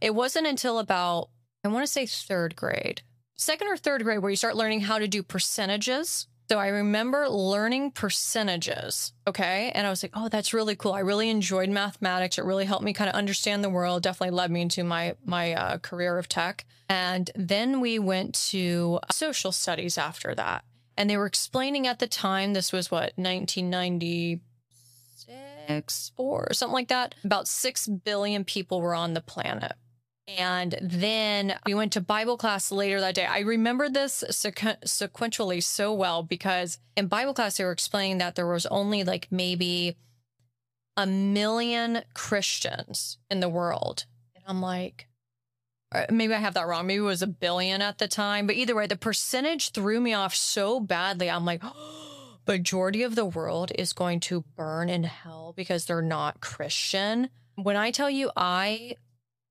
It wasn't until about I want to say third grade, second or third grade, where you start learning how to do percentages. So I remember learning percentages. Okay. And I was like, oh, that's really cool. I really enjoyed mathematics. It really helped me kind of understand the world. Definitely led me into my, my uh, career of tech. And then we went to social studies after that. And they were explaining at the time, this was what, 1996, four, or something like that. About 6 billion people were on the planet. And then we went to Bible class later that day. I remember this sequ- sequentially so well because in Bible class, they were explaining that there was only like maybe a million Christians in the world. And I'm like, uh, maybe I have that wrong. Maybe it was a billion at the time. But either way, the percentage threw me off so badly. I'm like, majority of the world is going to burn in hell because they're not Christian. When I tell you, I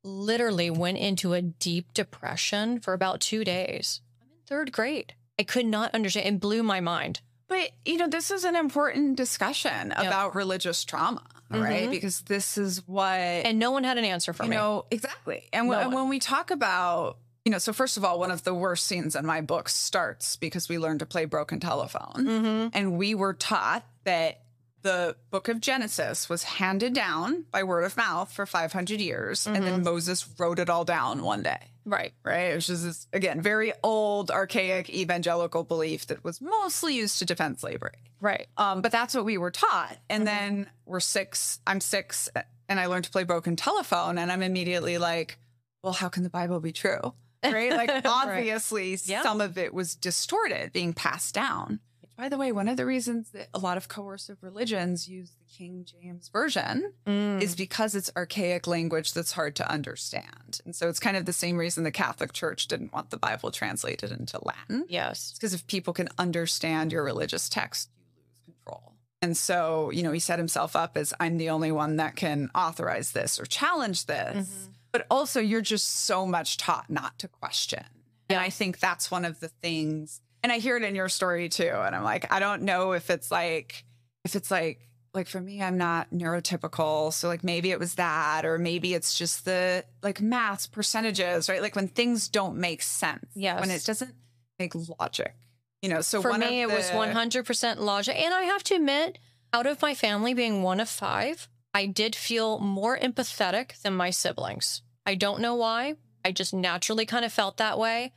literally went into a deep depression for about two days. I'm in third grade. I could not understand. It blew my mind. But you know, this is an important discussion about religious trauma, right? Mhm. Because this is what And no one had an answer for you me. No, exactly. And, No when, one. when we talk about you know, so first of all, one of the worst scenes in my book starts because we learned to play broken telephone, mm-hmm. and we were taught that the book of Genesis was handed down by word of mouth for 500 years, and Mm-hmm. then Moses wrote it all down one day. Right. Right. Which is this, again, very old, archaic evangelical belief that was mostly used to defend slavery. Right. Um, but that's what we were taught. And then we're six, I'm six, and I learned to play broken telephone. And I'm immediately like, well, how can the Bible be true? Right. Like, obviously, Yeah. some of it was distorted, being passed down. By the way, one of the reasons that a lot of coercive religions use the King James Version Mm. is because it's archaic language that's hard to understand. And so it's kind of the same reason the Catholic Church didn't want the Bible translated into Latin. Yes. Because if people can understand your religious text, you lose control. And so, you know, he set himself up as I'm the only one that can authorize this or challenge this. But also, you're just so much taught not to question. And I think that's one of the things. And I hear it in your story too. And I'm like, I don't know if it's like, if it's like like for me, I'm not neurotypical. So like maybe it was that, or maybe it's just the like math percentages, right? Like when things don't make sense. Yes. When it doesn't make logic. You know, so For me, it was 100% logic. And I have to admit, out of my family being one of five, I did feel more empathetic than my siblings. I don't know why. I just naturally kind of felt that way.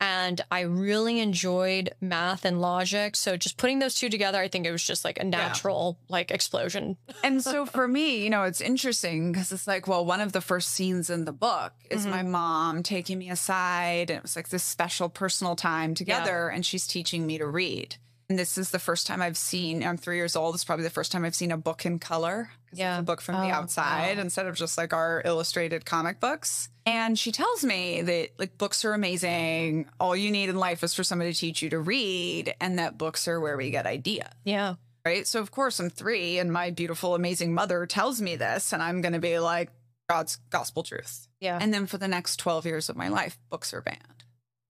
And I really enjoyed math and logic. So just putting those two together, I think it was just like a natural like explosion. and so for me, you know, it's interesting because it's like, well, one of the first scenes in the book is mm-hmm. my mom taking me aside, and it was like this special personal time together, and she's teaching me to read. And this is the first time I've seen. I'm three years old. It's probably the first time I've seen a book in color. Yeah. it's a book from Oh, the outside wow. instead of just like our illustrated comic books. And she tells me that like books are amazing. All you need in life is for somebody to teach you to read, and that books are where we get ideas Yeah. right? So of course I'm three, and my beautiful, amazing mother tells me this, and I'm going to be like God's gospel truth. Yeah. And then for the next 12 years of my life, books are banned,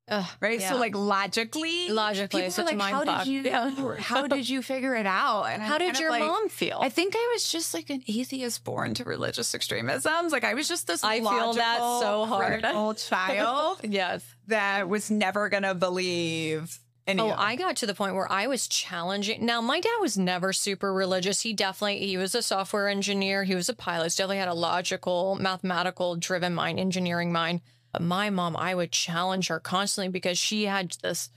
Ugh, right? yeah. So like logically, Logically, people it's are such like, mind how fuck." did you, Yeah. how did you figure it out? And I'm How did your like, mom feel? I think I was just like an atheist born to religious extremisms. Like I was just this I feel that logical, so hard. child yes. that was never going to believe any Oh, I got to the point where I was challenging. Now, my dad was never super religious. He definitely he was a software engineer. He was a pilot. He definitely had a logical, mathematical driven mind, engineering mind. My mom, I would challenge her constantly because she had this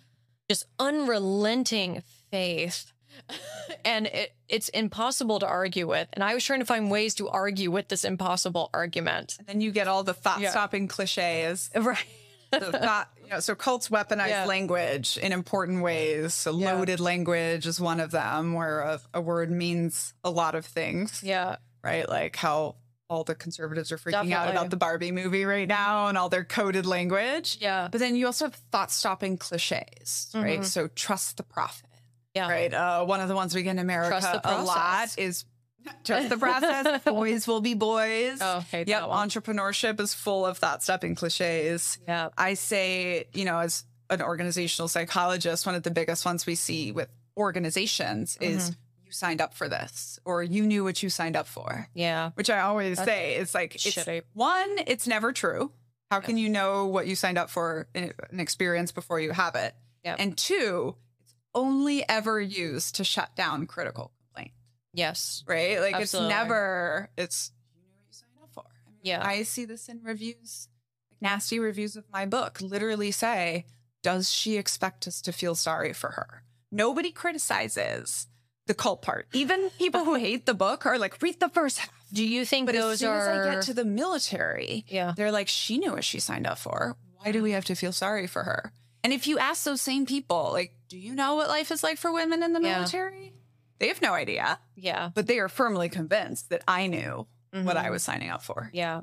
just unrelenting faith. and it, it's impossible to argue with. And I was trying to find ways to argue with this impossible argument. And then you get all the thought Yeah. stopping cliches. Right. the thought, you know, so cults weaponize Yeah. language in important ways. So Yeah. loaded language is one of them, where a, a word means a lot of things, Yeah. right? Like how all the conservatives are freaking out about the Barbie movie right now and all their coded language. Yeah. But then you also have thought stopping cliches, right? Mhm. So trust the prophet, Yeah. right? Uh, one of the ones we get in America a lot is trust the process. boys will be boys. Oh, hate Yep, that one. entrepreneurship is full of thought stopping cliches. Yeah. I say, you know, as an organizational psychologist, one of the biggest ones we see with organizations is Mm-hmm. You signed up for this or you knew what you signed up for, Yeah. which I always say it's like, it's, shitty. one, it's never true. How can you know what you signed up for in an experience before you have it? Yep. And two, it's only ever used to shut down critical complaint, Yes. right? Like Absolutely. it's never, it's, you knew what you signed up for. I mean, Yeah. I see this in reviews, like nasty reviews of my book, literally say, Does she expect us to feel sorry for her? Nobody criticizes the cult part. Even people who hate the book are like, Read the first half. Do you think But as those soon are as I get to the military, Yeah. they're like, She knew what she signed up for. Why do we have to feel sorry for her? And if you ask those same people, like, Do you know what life is like for women in the Yeah. military? They have no idea, Yeah. but they are firmly convinced that I knew what Mhm. I was signing up for. Yeah.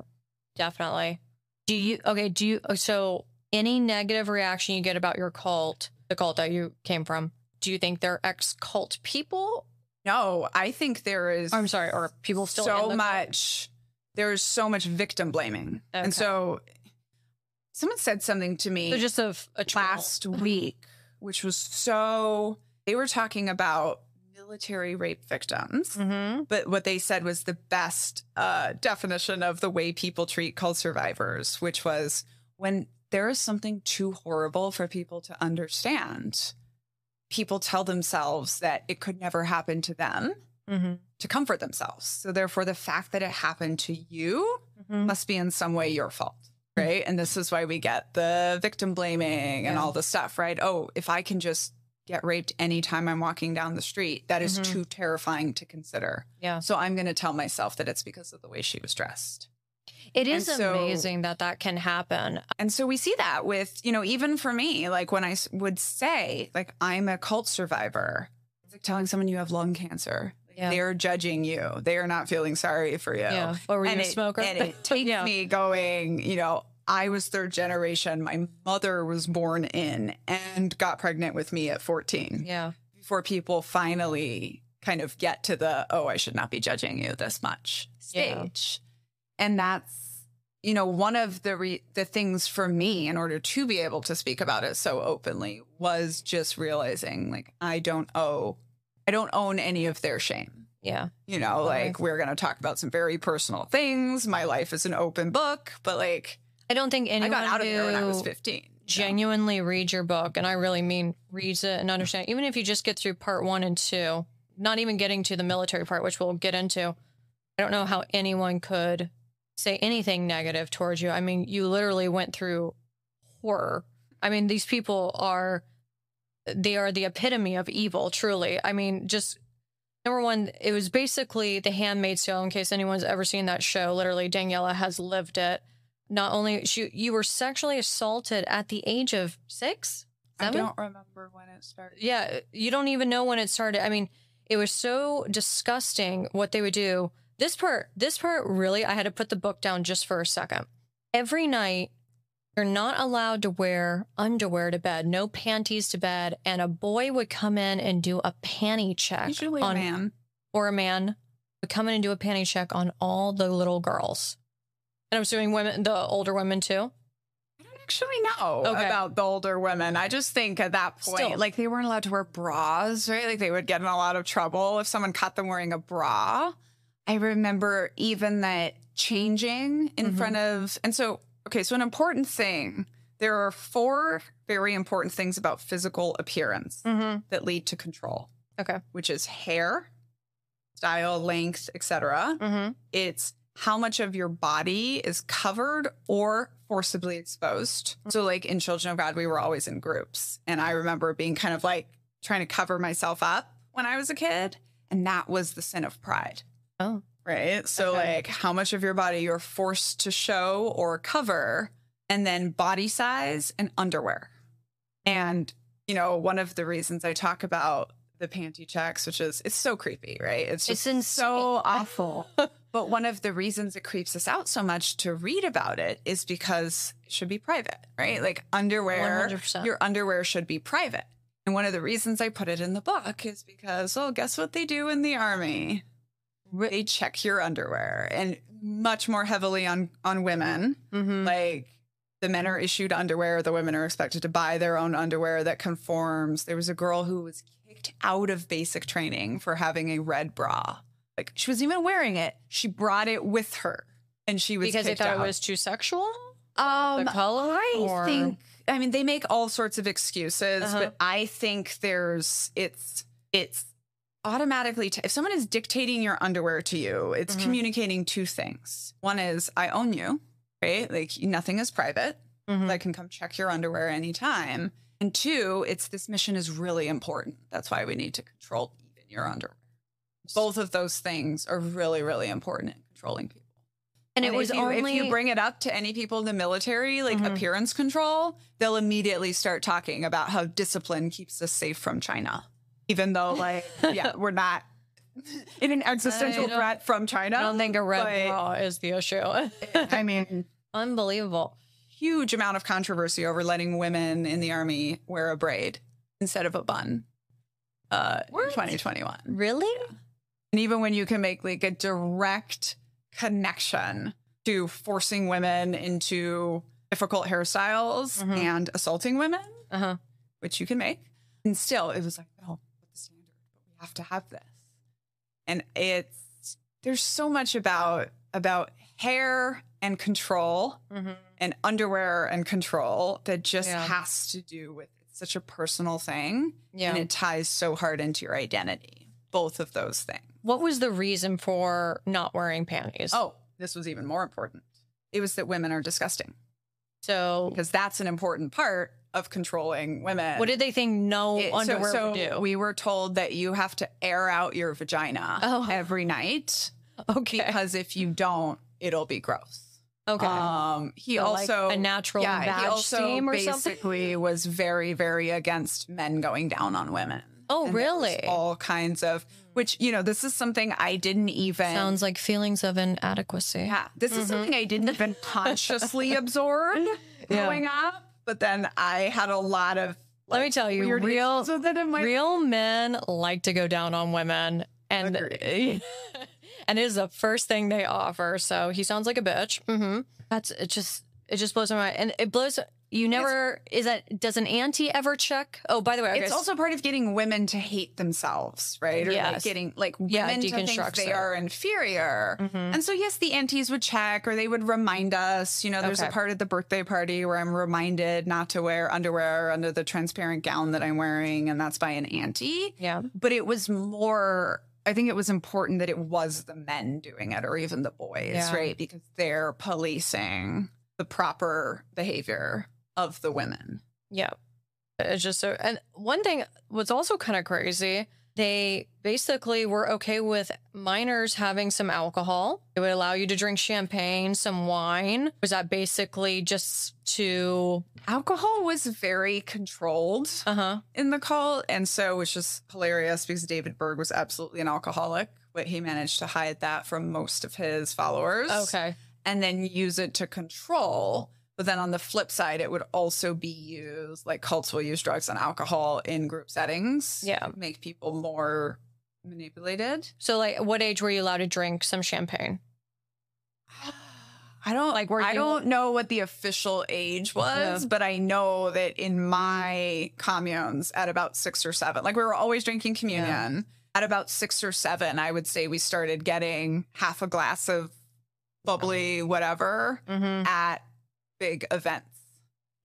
Definitely. Do you okay, do you so any negative reaction you get about your cult, the cult that you came from, do you think they're ex cult people? No, I think there is I'm sorry, or people still the so cult? much there's so much victim blaming. Okay. And so someone said something to me So just a, a last week, which was so they were talking about military rape victims. Mhm. But what they said was the best uh, definition of the way people treat cult survivors, which was when there is something too horrible for people to understand, people tell themselves that it could never happen to them Mhm. to comfort themselves. So therefore, the fact that it happened to you Mhm. must be in some way your fault. Right. And this is why we get the victim blaming and Yeah. all the stuff, right? Oh, if I can just get raped anytime I'm walking down the street, that is Mhm. too terrifying to consider. Yeah. So I'm going to tell myself that it's because of the way she was dressed. It is so- amazing that that can happen. And so we see that with, you know, even for me, like when I would say, like, I'm a cult survivor, it's like telling someone you have lung cancer. Yeah. They're judging you. They are not feeling sorry for you. Yeah. Or were you and a it, smoker? And it takes Yeah. me going, you know, I was third generation. My mother was born in and got pregnant with me at 14 Yeah. before people finally kind of get to the, oh, I should not be judging you this much Yeah. stage. And that's, you know, one of the re- the things for me in order to be able to speak about it so openly was just realizing like I don't owe I don't own any of their shame. Yeah. You know, Okay. like we're going to talk about some very personal things. My life is an open book, but like I don't think anyone I got out of there when I was who 15. you know? genuinely reads your book, and I really mean reads it and understand. Even if you just get through part one and two, not even getting to the military part, which we'll get into, I don't know how anyone could say anything negative towards you. I mean, you literally went through horror. I mean, these people are they are the epitome of evil, truly. I mean, just number one, it was basically The Handmaid's Tale. In case anyone's ever seen that show, literally Daniella has lived it. Not only she, you were sexually assaulted at the age of six, I don't remember when it started. Yeah, you don't even know when it started. I mean, it was so disgusting what they would do. This part, this part really, I had to put the book down just for a second. Every night, you're not allowed to wear underwear to bed, no panties to bed, and a boy would come in and do a panty check Usually on a man. or a man would come in and do a panty check on all the little girls. And I'm assuming women, the older women too. I don't actually know Okay. about the older women. I just think at that point, Still. like they weren't allowed to wear bras, right? Like they would get in a lot of trouble if someone caught them wearing a bra. I remember even that changing in Mhm. front of, and so, okay, so an important thing there are four very important things about physical appearance Mm-hmm. that lead to control, Okay. which is hair, style, length, etc. Mm-hmm. It's how much of your body is covered or forcibly exposed. So, like in Children of God, we were always in groups. And I remember being kind of like trying to cover myself up when I was a kid. And that was the sin of pride, Oh. right? So, Okay. like how much of your body you're forced to show or cover, and then body size and underwear. And, you know, one of the reasons I talk about the panty checks, which is it's so creepy, right? It's It's just insane. so awful. but one of the reasons it creeps us out so much to read about it is because it should be private, right? Like underwear, 100%. your underwear should be private. And one of the reasons I put it in the book is because, well, guess what they do in the army? They check your underwear and much more heavily on on women. Mm-hmm. Like the men are issued underwear, the women are expected to buy their own underwear that conforms. There was a girl who was kicked out of basic training for having a red bra. Like she wasn't even wearing it. She brought it with her. And she was because they thought out. it was too sexual. um the color, I or- think I mean they make all sorts of excuses, Uh-huh. but I think there's it's it's automatically t- if someone is dictating your underwear to you, it's Mhm. communicating two things. One is I own you, right? Like nothing is private. Mhm. I can come check your underwear anytime. And two, it's this mission is really important. That's why we need to control even your underwear. Both of those things are really, really important in controlling people. and it was you, only if you bring it up to any people in the military, like Mhm. appearance control, they'll immediately start talking about how discipline keeps us safe from China, even though, like, yeah, we're not in an existential threat from China. I don't think a red bra is the issue. I mean, Unbelievable. huge amount of controversy over letting women in the army wear a braid instead of a bun. Uh, in What? 2021. Really? And even when you can make like a direct connection to forcing women into difficult hairstyles Mhm. and assaulting women, Uh huh. which you can make, and still it was like, no, put the standard, but we have to have this. And it's there's so much about about hair and control Mm-hmm. and underwear and control that just Yeah. has to do with it's such a personal thing Yeah. and it ties so hard into your identity both of those things what was the reason for not wearing panties? oh this was even more important it was that women are disgusting so because that's an important part of controlling women what did they think no It- underwear so, would do? we were told that you have to air out your vagina Oh. every night okay. because if you don't it'll be gross okay. um he So, like, also a natural yeah, he also steam or something. basically was very, very against men going down on women. Oh, And really? All kinds of, which you know, this is something I didn't even. Sounds like feelings of inadequacy. yeah, this is something I didn't even consciously absorb Yeah. growing up. But then I had a lot of. Let me tell you, real so that real men like to go down on women, and and it is the first thing they offer. So he sounds like a bitch. hmm That's it. Just it just blows my mind, and it blows. You never is that does an auntie ever check? Oh, by the way, it's also part of getting women to hate themselves, right? Or like getting like Yeah, women to think they it. are inferior. Mm-hmm. And so yes, the aunties would check or they would remind us. You know, there's a part of the birthday party where I'm reminded not to wear underwear under the transparent gown that I'm wearing, and that's by an auntie. yeah. But it was more I think it was important that it was the men doing it or even the boys, Yeah. right? Because they're policing the proper behavior of the women. Yeah. It's just so, and one thing was also kind of crazy. They basically were okay with minors having some alcohol. It would allow you to drink champagne, some wine. Was that basically just to, Alcohol was very controlled uh huh. in the cult. And so it's just hilarious because David Berg was absolutely an alcoholic, but he managed to hide that from most of his followers. Okay. And then use it to control. But then on the flip side, it would also be used like cults will use drugs and alcohol in group settings. Yeah. Make people more manipulated. So, like, what age were you allowed to drink some champagne? I don't Like, were I you- don't know what the official age was, Yeah. but I know that in my communes at about six or seven, like we were always drinking communion. At about six or seven, I would say we started getting half a glass of bubbly whatever Mm-hmm. at big events.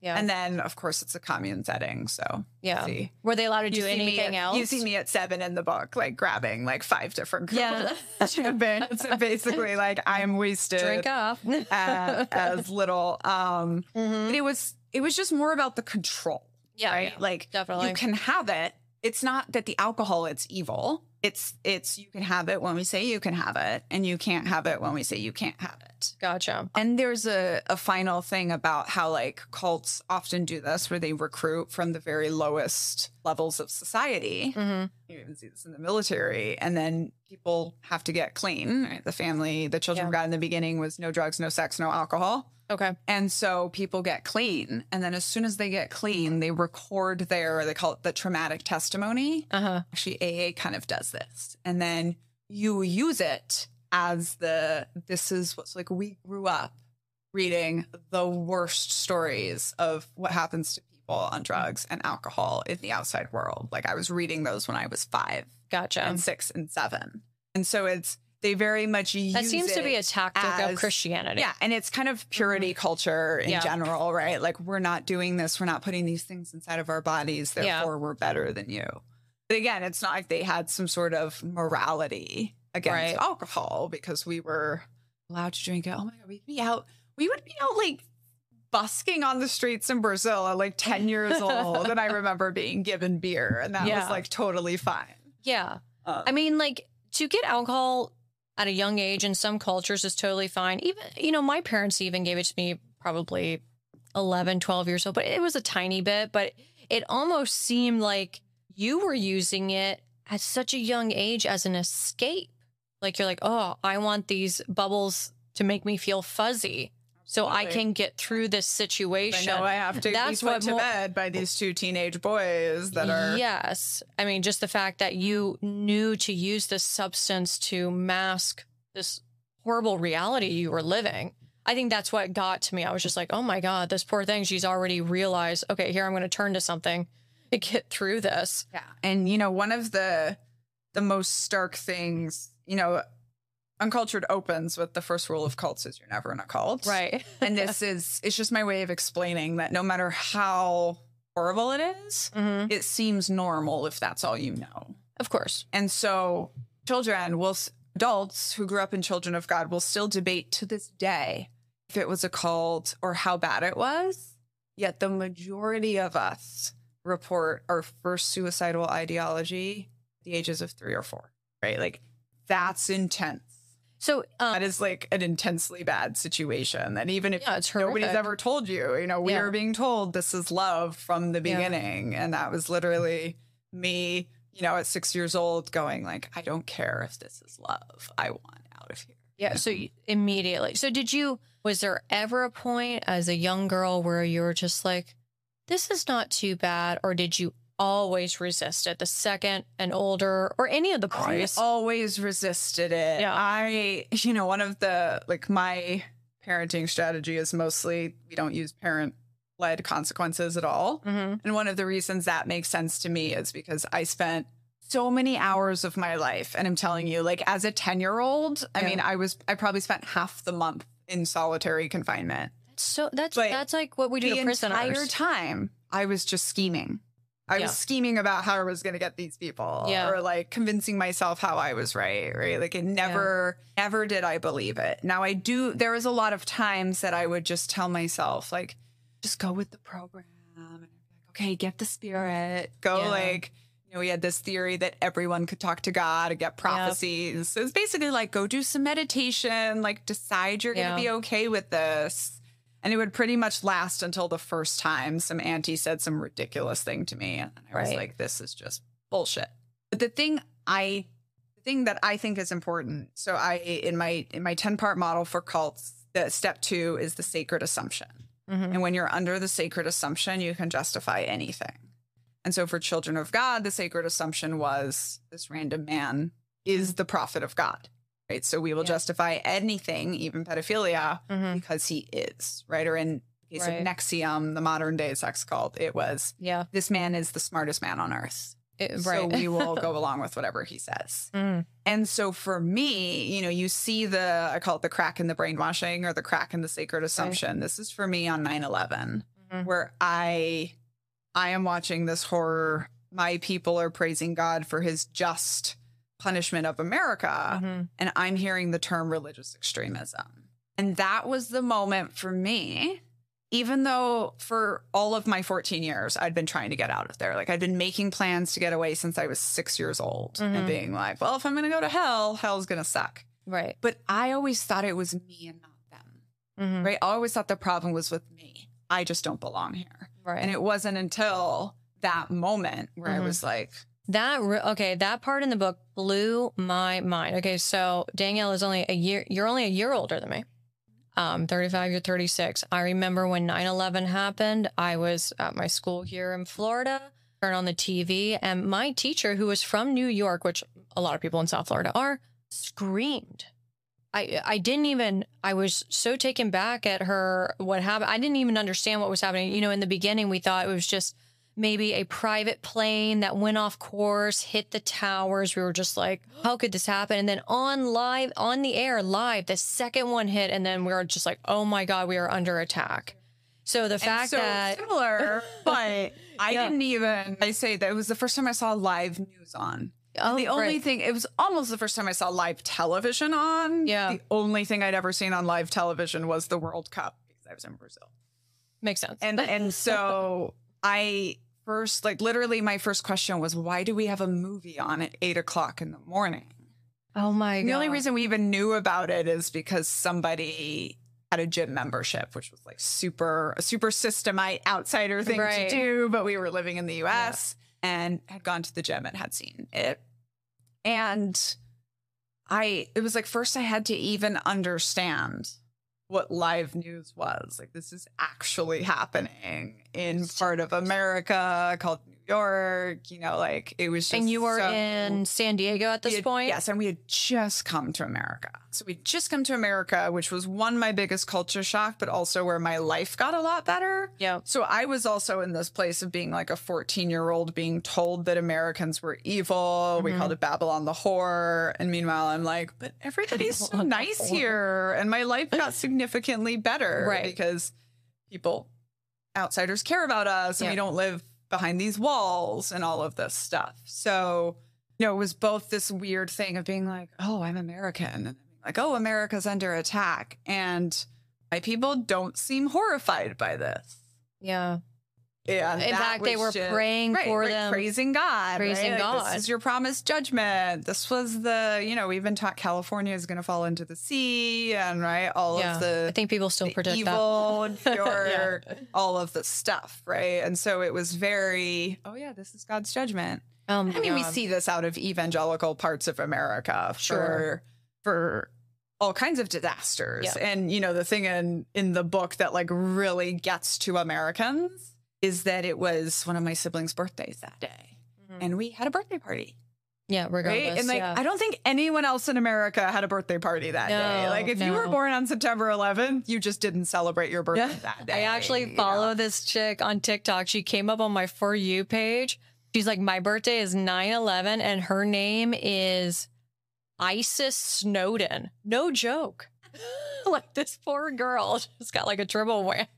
Yeah. And then of course it's a commune setting. So yeah. see. Were they allowed to do anything at- else? You see me at seven in the book, like grabbing like five different Yeah. champagne. So basically like I'm wasted drink up. uh, as little. Um, Mhm. but it was it was just more about the control, Yeah. right? yeah. Like definitely. you can have it. It's not that the alcohol it's evil. It's it's you can have it when we say you can have it, and you can't have it when we say you can't have it. Gotcha. And there's a, a final thing about how like cults often do this where they recruit from the very lowest levels of society. hmm You even see this in the military. And then people have to get clean. Right? The family, the children Yeah. got in the beginning was no drugs, no sex, no alcohol. Okay. And so people get clean. And then as soon as they get clean, they record their, they call it the traumatic testimony. Uh huh. Actually, AA kind of does this. And then you use it as the, this is what's like, we grew up reading the worst stories of what happens to people on drugs and alcohol in the outside world. Like I was reading those when I was five Gotcha. and six and seven. And so it's, they very much use That seems to be a tactic of Christianity. yeah, and it's kind of purity culture in Yeah. general, right? Like we're not doing this, we're not putting these things inside of our bodies, Yeah. therefore we're better than you. But again, it's not like they had some sort of morality against Right. alcohol because we were allowed to drink it. Oh my god, we'd be out, we would be out like busking on the streets in Brazil at like 10 years old. and I remember being given beer, and that Yeah. was like totally fine. Yeah. Um, I mean, like to get alcohol at a young age in some cultures is totally fine. Even, you know, my parents even gave it to me probably 11, 12 years old, but it was a tiny bit. But it almost seemed like you were using it at such a young age as an escape. Like you're like, oh, I want these bubbles to make me feel fuzzy so I can get through this I situation. know I have to That's be put what to mo- bed by these two teenage boys that are Yes. I mean, just the fact that you knew to use this substance to mask this horrible reality you were living. I think that's what got to me. I was just like, oh my God, this poor thing. She's already realized, okay, here I'm going to turn to something to get through this. Yeah. And you know, one of the the most stark things, you know, Uncultured opens with the first rule of cults is you're never in a cult. Right. And this is it's just my way of explaining that no matter how horrible it is, hmm it seems normal if that's all you know. Of course. And so children will adults who grew up in children of God will still debate to this day if it was a cult or how bad it was. Yet the majority of us report our first suicidal ideology at the ages of 3 or 4. Right? Like that's intense. So, um, That is like an intensely bad situation. And even if yeah, nobody's ever told you, you know, we Yeah. are being told this is love from the Yeah. beginning. And that was literally me, you know, at six years old going like, I don't care if this is love. I want out of here. Yeah. So you- immediately. So did you, was there ever a point as a young girl where you were just like, this is not too bad? Or did you always resist it the second and older or any of the I boys? always resisted it. Yeah. I, you know, one of the like my parenting strategy is mostly we don't use parent led consequences at all. hmm And one of the reasons that makes sense to me is because I spent so many hours of my life. And I'm telling you, like as a 10 year old, I mean, I was, I probably spent half the month in solitary confinement. So that's But that's like what we do the to prisoners. entire time, I was just scheming. I Yeah. was scheming about how I was going to get these people, Yeah. or like convincing myself how I was right. Right? Like it never, never did I believe it. Now I do. There was a lot of times that I would just tell myself, like, just go with the program. And like, okay, get the spirit. Go Yeah. like. You know, we had this theory that everyone could talk to God and get prophecies. So it's basically like go do some meditation, like decide you're Yeah. going to be okay with this. And it would pretty much last until the first time some auntie said some ridiculous thing to me. And I was Right. like, this is just bullshit. But the thing I the thing that I think is important, so I in my in my 10 part model for cults, the step two is the sacred assumption. Mhm. And when you're under the sacred assumption, you can justify anything. And so for children of God, the sacred assumption was this random man is the prophet of God. Right. So we will Yeah. justify anything, even pedophilia, Mhm. because he is, right? Or in the case Right. of NXIVM, the modern day sex cult, it was Yeah. this man is the smartest man on earth. It- So right. we will go along with whatever he says. Mhm. And so for me, you know, you see the, I call it the crack in the brainwashing or the crack in the sacred assumption. This is for me on 9 11, Mhm. where I, I am watching this horror. My people are praising God for his just punishment of America. Mhm. And I'm hearing the term religious extremism. And that was the moment for me, even though for all of my 14 years, I'd been trying to get out of there. Like I'd been making plans to get away since I was six years old Mhm. and being like, well, if I'm going to go to hell, hell's going to suck. Right. But I always thought it was me and not them, Mhm. right? I always thought the problem was with me. I just don't belong here. Right. And it wasn't until that moment where I Mhm. was like, That re- okay, that part in the book blew my mind. Okay, so Danielle is only a year you're only a year older than me. Um 35 you're 36. I remember when 9/11 happened, I was at my school here in Florida, turned on the TV and my teacher who was from New York, which a lot of people in South Florida are, screamed. I I didn't even I was so taken back at her what happened. I didn't even understand what was happening. You know, in the beginning we thought it was just maybe a private plane that went off course, hit the towers. We were just like, how could this happen? And then on live, on the air, live, the second one hit, and then we were just like, oh my God, we are under attack. So the fact so that similar, but I Yeah. didn't even. I say that it was the first time I saw live news on. oh, the only right. thing, it was almost the first time I saw live television on. Yeah. The only thing I'd ever seen on live television was the World Cup because I was in Brazil. makes sense. And and so I first, like literally, my first question was, why do we have a movie on at eight o'clock in the morning? oh my And God. the only reason we even knew about it is because somebody had a gym membership, which was like super a super systemite outsider thing Right. to do. But we were living in the US and had gone to the gym and had seen it. And I it was like first I had to even understand what live news was. Like this is actually happening in part of America called York, you know, like it was just and you were so- in San Diego at this had- point? Yes, and we had just come to America. So we'd just come to America, which was one, my biggest culture shock, but also where my life got a lot better. Yeah. So I was also in this place of being like a 14 year old being told that Americans were evil. We Mhm. called it Babylon the whore. And meanwhile, I'm like, but everybody's so nice here. And my life got significantly better. Right. Because people, outsiders care about us and Yeah. we don't live behind these walls and all of this stuff. So, you know, it was both this weird thing of being like, oh, I'm American. And like, oh, America's under attack. And my people don't seem horrified by this. Yeah. Yeah. In fact, they were praying for them. Praising God. Praising right? Like, God. This is your promised judgment. This was the, you know, we've been taught California is going to fall into the sea and, right, all yeah. of the I think people still predict evil, that. pure, Yeah. all of the stuff, right? And so it was very, oh yeah, this is God's judgment. Oh my I mean, we see this out of evangelical parts of America for Sure. for all kinds of disasters. Yeah. And you know, the thing in in the book that like really gets to Americans is that it was one of my siblings' birthdays that day, Mhm. and we had a birthday party. Yeah, regardless. Right? And like, yeah. I don't think anyone else in America had a birthday party that day. Like, if you were born on September 11th, you just didn't celebrate your birthday that day. I actually you know? follow this chick on TikTok. She came up on my For You page. She's like, My birthday is 9 11, and her name is Isis Snowden. No joke. like, this poor girl just got like a triple whammy.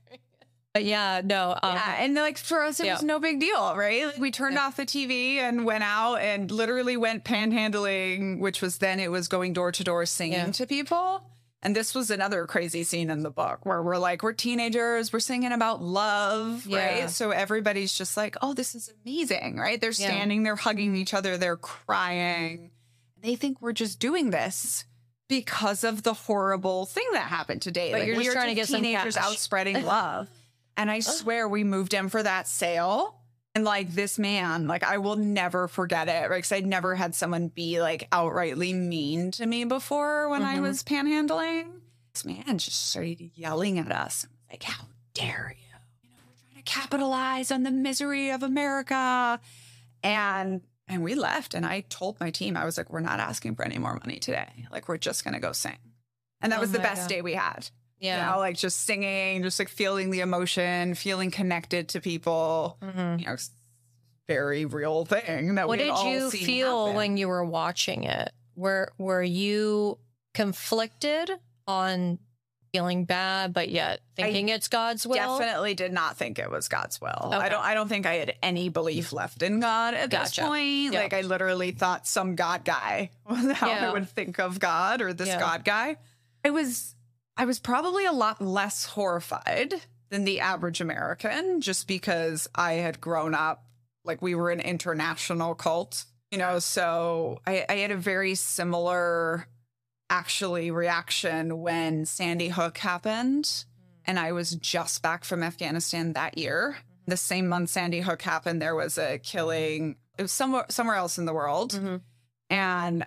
But yeah, no. Um, Yeah, and like for us, it Yeah. was no big deal, right? Like we turned off the TV and went out and literally went panhandling, which was then it was going door to door singing Yeah. to people. And this was another crazy scene in the book where we're like, we're teenagers, we're singing about love, Yeah. right? So everybody's just like, oh, this is amazing, right? They're Yeah. standing, they're hugging each other, they're crying. They think we're just doing this because of the horrible thing that happened today. But you're just we're trying to get some teenagers cash. out spreading love. And I swear we moved in for that sale. And like this man, like I will never forget it. Right. Cause I'd never had someone be like outrightly mean to me before when I Mhm. was panhandling. This man just started yelling at us. Like, how dare you? You know, we're trying to capitalize on the misery of America. And and we left. And I told my team, I was like, we're not asking for any more money today. Like, we're just gonna go sing. And that Oh was the best God. day we had. Yeah. You know, like just singing, just like feeling the emotion, feeling connected to people. Mhm. You know, very real thing that What did you feel happen. when you were watching it? Were were you conflicted on feeling bad, but yet thinking it's God's will? Definitely did not think it was God's will. Okay. I don't. I don't think I had any belief left in God at Gotcha. this point. Yeah. Like I literally thought some God guy was how Yeah. I would think of God or this Yeah. God guy. I was. I was probably a lot less horrified than the average American, just because I had grown up like we were an international cult, you know. So I, I had a very similar, actually, reaction when Sandy Hook happened and I was just back from Afghanistan that year. The same month Sandy Hook happened, there was a killing. It was somewhere somewhere else in the world, Mhm. and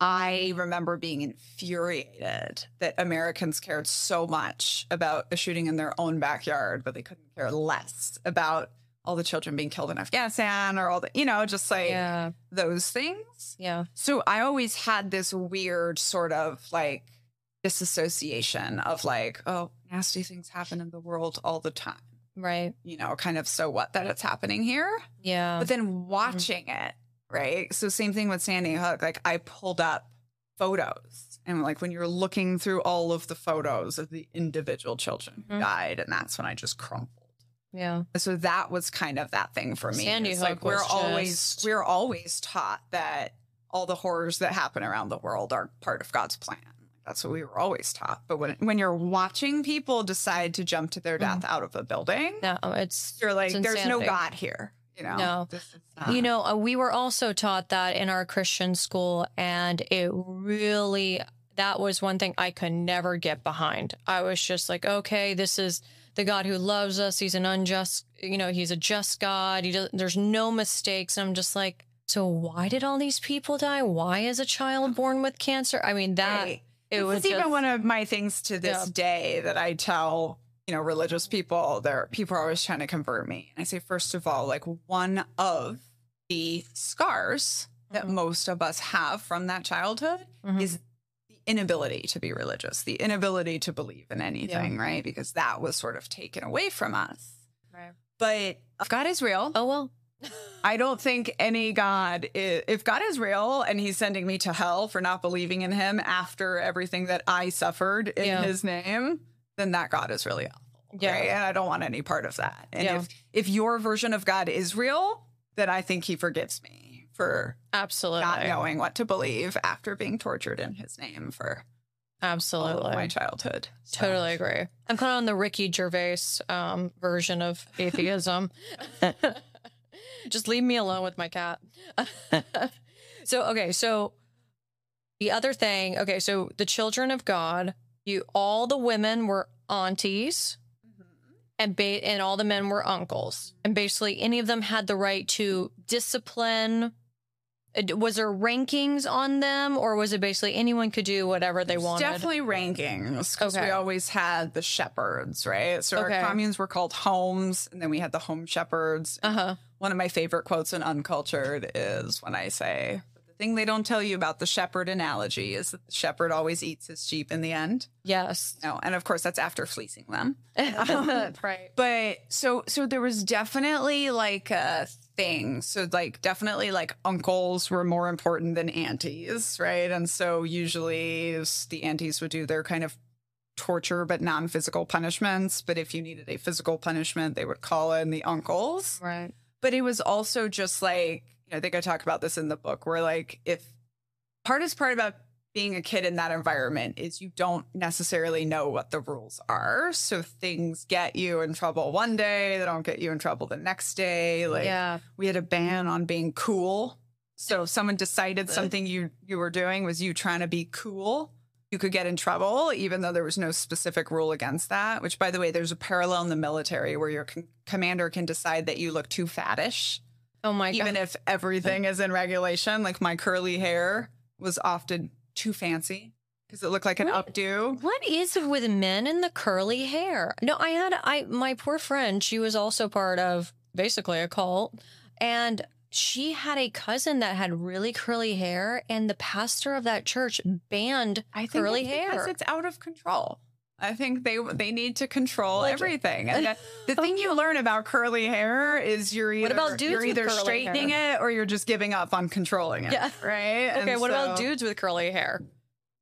I remember being infuriated that Americans cared so much about a shooting in their own backyard, but they couldn't care less about all the children being killed in Afghanistan or all the, you know, just like Yeah. those things. Yeah. So I always had this weird sort of like disassociation of like, oh, nasty things happen in the world all the time. Right. You know, kind of so what that it's happening here. Yeah. But then mm-hmm. watching it, right? So same thing with Sandy Hook. Like I pulled up photos and like when you're looking through all of the photos of the individual children who Mhm. died, and that's when I just crumpled. yeah. So that was kind of that thing for me. Sandy It's Hook like we're was always we're always taught that all the horrors that happen around the world are part of God's plan. That's what we were always taught. But when when you're watching people decide to jump to their death out of a building, No, it's you're like, Mm-hmm. it's there's no. God here. You know, No. This is You know, uh, we were also taught that in our Christian school, and it really, that was one thing I could never get behind. I was just like, okay, this is the God who loves us. He's an unjust, you know, he's a just God. He does, there's no mistakes. I'm just like, so why did all these people die? Why is a child born with cancer? I mean, that Right. it This was even one of my things to this Yeah. day that I tell, you know, religious people. There, people are always trying to convert me. And I say, first of all, like one of the scars that Mhm. most of us have from that childhood Mhm. is the inability to be religious, the inability to believe in anything, right? Because that was sort of taken away from us. Right. But if God is real, oh well, I don't think any God, is, if God is real and he's sending me to hell for not believing in him after everything that I suffered in Yeah. his name, then that God is really awful. Yeah. Right? And I don't want any part of that. And Yeah. if, if your version of God is real, then I think he forgives me for absolutely, not knowing what to believe after being tortured in his name for absolutely. my childhood. So- Totally agree. I'm kind of on the Ricky Gervais um, version of atheism. Just leave me alone with my cat. so, okay, so the other thing, okay, so the children of God, you all the women were aunties and ba- and all the men were uncles. And basically any of them had the right to discipline Uh, was there rankings on them or was it basically anyone could do whatever they There's wanted? Definitely rankings because Okay. we always had the shepherds, right? So Okay. our communes were called homes, and then we had the home shepherds. Uh-huh. one of my favorite quotes in Uncultured is when I say, thing they don't tell you about the shepherd analogy is that the shepherd always eats his sheep in the end. Yes. No, and of course that's after fleecing them. right. Um, but so so there was definitely like a thing. So like definitely like uncles were more important than aunties, right? And so usually the aunties would do their kind of torture but non-physical punishments, but if you needed a physical punishment, they would call in the uncles. Right. But it was also just like, I think I talk about this in the book where like if hardest part about being a kid in that environment is you don't necessarily know what the rules are. So things get you in trouble one day, they don't get you in trouble the next day. Like yeah. we had a ban on being cool. So if someone decided something you you were doing was you trying to be cool, you could get in trouble even though there was no specific rule against that, which by the way there's a parallel in the military where your commander can decide that you look too fattish Oh my god. even god. if everything is in regulation. Like my curly hair was often too fancy because it looked like an What? updo. What is with men and the curly hair? No, I had I my poor friend, she was also part of basically a cult and she had a cousin that had really curly hair and the pastor of that church banned I think curly hair. because it's out of control. I think they they need to control Like- everything. And the, the thing you learn about curly hair is you're either you're either straightening it or you're just giving up on controlling it. Yeah. Right. Okay, And what about dudes with curly hair?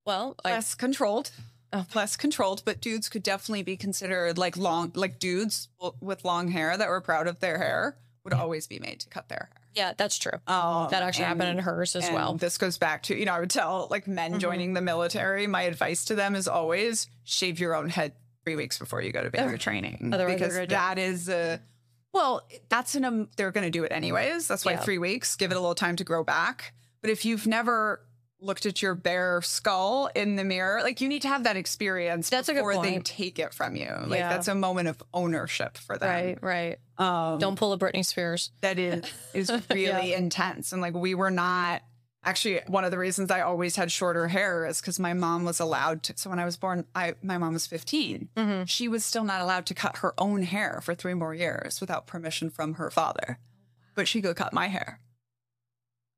Well, I, less controlled. Oh. Less controlled, but dudes could definitely be considered like long, like dudes with long hair that were proud of their hair would always be made to cut their hair. Yeah, that's true. Um, that actually happened in hers as and well. This goes back to, you know, I would tell like men joining the military, my advice to them is always shave your own head three weeks before you go to basic training. Otherwise because that is a, well, that's an, um, they're going to do it anyways. That's why Yeah. three weeks, give it a little time to grow back. But if you've never looked at your bare skull in the mirror, like you need to have that experience That's a good before they take it from you. Like Yeah. that's a moment of ownership for them. Right, right. Um, Don't pull a Britney Spears. that is is really intense and like we were not actually one of the reasons i always had shorter hair is because my mom was allowed to so when i was born i my mom was 15 Mm-hmm. she was still not allowed to cut her own hair for three more years without permission from her father but she could cut my hair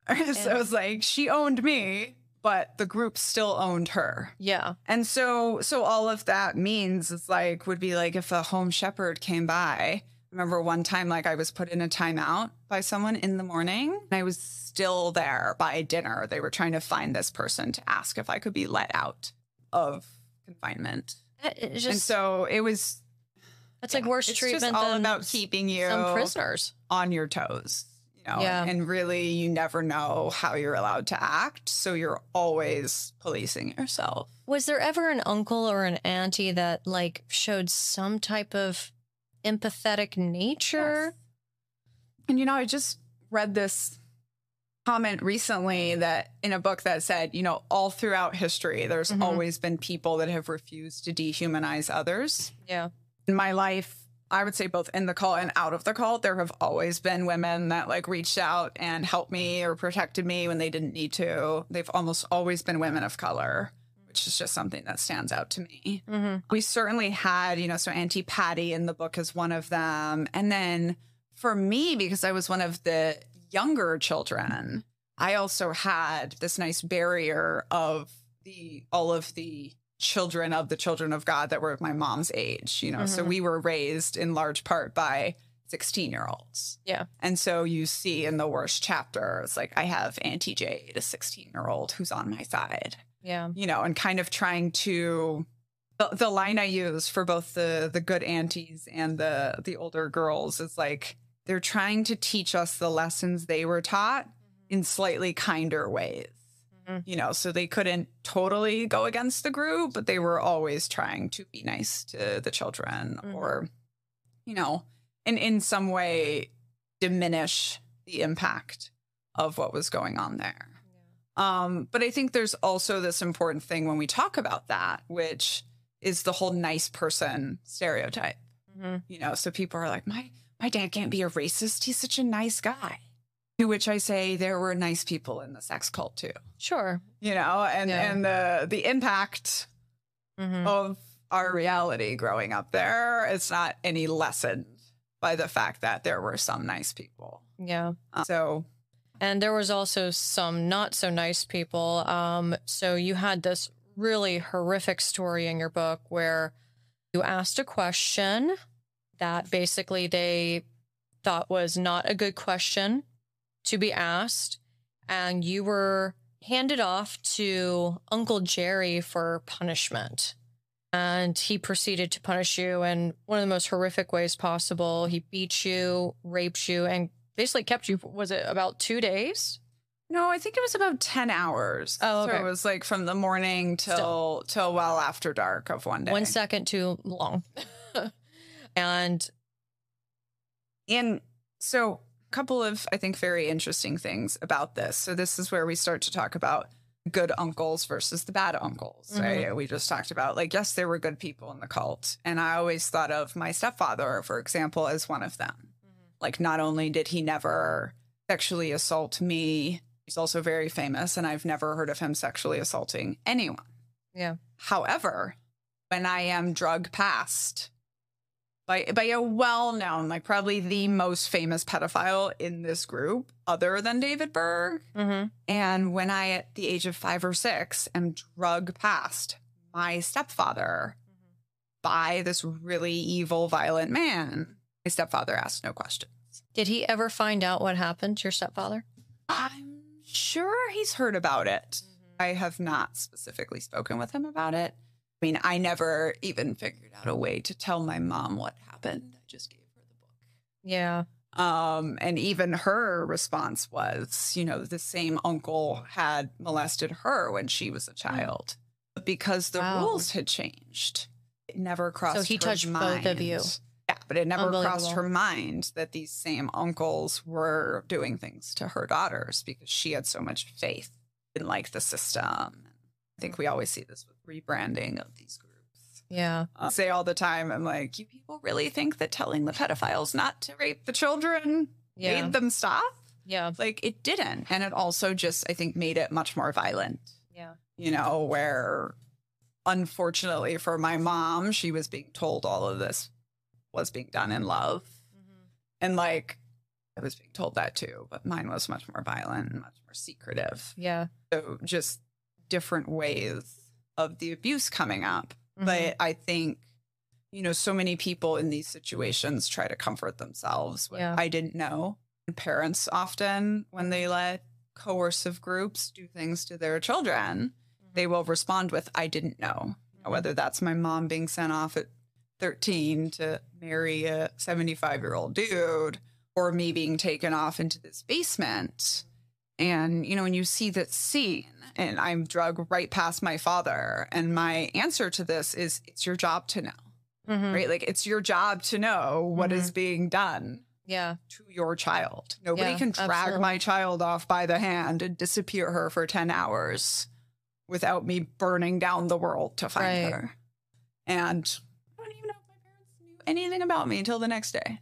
so it's like she owned me but the group still owned her Yeah. and so so all of that means is like would be like if a home shepherd came by. Remember one time like I was put in a timeout by someone in the morning and I was still there by dinner. They were trying to find this person to ask if I could be let out of confinement. It's and so it was that's like worse it's treatment just all than about keeping you some prisoners. on your toes. Know, Yeah. and really you never know how you're allowed to act. So you're always policing yourself. Was there ever an uncle or an auntie that like showed some type of empathetic nature? And you know, I just read this comment recently that in a book that said, you know, all throughout history, there's Mhm. always been people that have refused to dehumanize others. Yeah. In my life, I would say both in the cult and out of the cult, there have always been women that like reached out and helped me or protected me when they didn't need to. They've almost always been women of color, which is just something that stands out to me Mm-hmm. we certainly had, you know, so Auntie Patty in the book is one of them. And then for me, because I was one of the younger children, I also had this nice barrier of the all of the children of the children of God that were of my mom's age, you know. So Mhm. we were raised in large part by 16 year olds. Yeah. And so you see in the worst chapter, it's like I have Auntie Jade, a 16 year old who's on my side Yeah. you know, and kind of trying to the, the line I use for both the the good aunties and the the older girls is like they're trying to teach us the lessons they were taught in slightly kinder ways. Mhm. You know, so they couldn't totally go against the group, but they were always trying to be nice to the children Mhm. or, you know, and in some way diminish the impact of what was going on there. Um, but I think there's also this important thing when we talk about that, which is the whole nice person stereotype. hmm You know, so people are like, my my dad can't be a racist. He's such a nice guy. To which I say there were nice people in the sex cult too. Sure. You know, and Yeah. and the the impact hmm of our reality growing up there, it's not any lessened by the fact that there were some nice people. Yeah. Uh, so And there was also some not so nice people. Um, so you had this really horrific story in your book where you asked a question that basically they thought was not a good question to be asked. And you were handed off to Uncle Jerry for punishment. And he proceeded to punish you in one of the most horrific ways possible. He beat you, raped you, and basically kept you, was it about two days? no, I think it was about ten hours. Oh, So okay. it was like from the morning till Still. till well after dark of one day. One second too long. and And so, couple of, I think, very interesting things about this. So, this is where we start to talk about good uncles versus the bad uncles, Mhm. right? We just talked about, like, yes, there were good people in the cult. And I always thought of my stepfather, for example, as one of them. Like, not only did he never sexually assault me, he's also very famous, and I've never heard of him sexually assaulting anyone. Yeah. However, when I am drug passed by by a well-known, like probably the most famous pedophile in this group, other than David Berg, mhm. and when I, at the age of five or six, am drug past my stepfather by this really evil, violent man, my stepfather asked no questions. did he ever find out what happened to your stepfather? I'm sure he's heard about it. I have not specifically spoken with him about it. I mean, I never even figured out a way to tell my mom what happened. I just gave her the book. Yeah. Um, and even her response was, you know, the same uncle had molested her when she was a child. But because the Wow. rules had changed, it never crossed So he touched both mind. of you. Yeah, but it never crossed her mind that these same uncles were doing things to her daughters because she had so much faith in like the system. I think we always see this with rebranding of these groups. Yeah. I say all the time, I'm like, you people really think that telling the pedophiles not to rape the children Yeah. made them stop? Yeah. Like it didn't. And it also just, I think, made it much more violent, Yeah. you know, where unfortunately for my mom, she was being told all of this was being done in love. Mm-hmm. And like, I was being told that too, but mine was much more violent and much more secretive. Yeah. So just different ways of the abuse coming up. Mhm. But I think, you know, so many people in these situations try to comfort themselves. with, Yeah. I didn't know. And parents often, when they let coercive groups do things to their children, they will respond with, I didn't know. Know, Whether that's my mom being sent off at 13 to marry a 75 year old dude, or me being taken off into this basement. And, you know, when you see that scene, and I'm drug right past my father, and my answer to this is, it's your job to know, Mhm. right? Like, it's your job to know what is being done Yeah. to your child. Nobody Yeah, can drag absolutely. my child off by the hand and disappear her for 10 hours without me burning down the world to find Right. her. And I don't even know if my parents knew anything about me until the next day.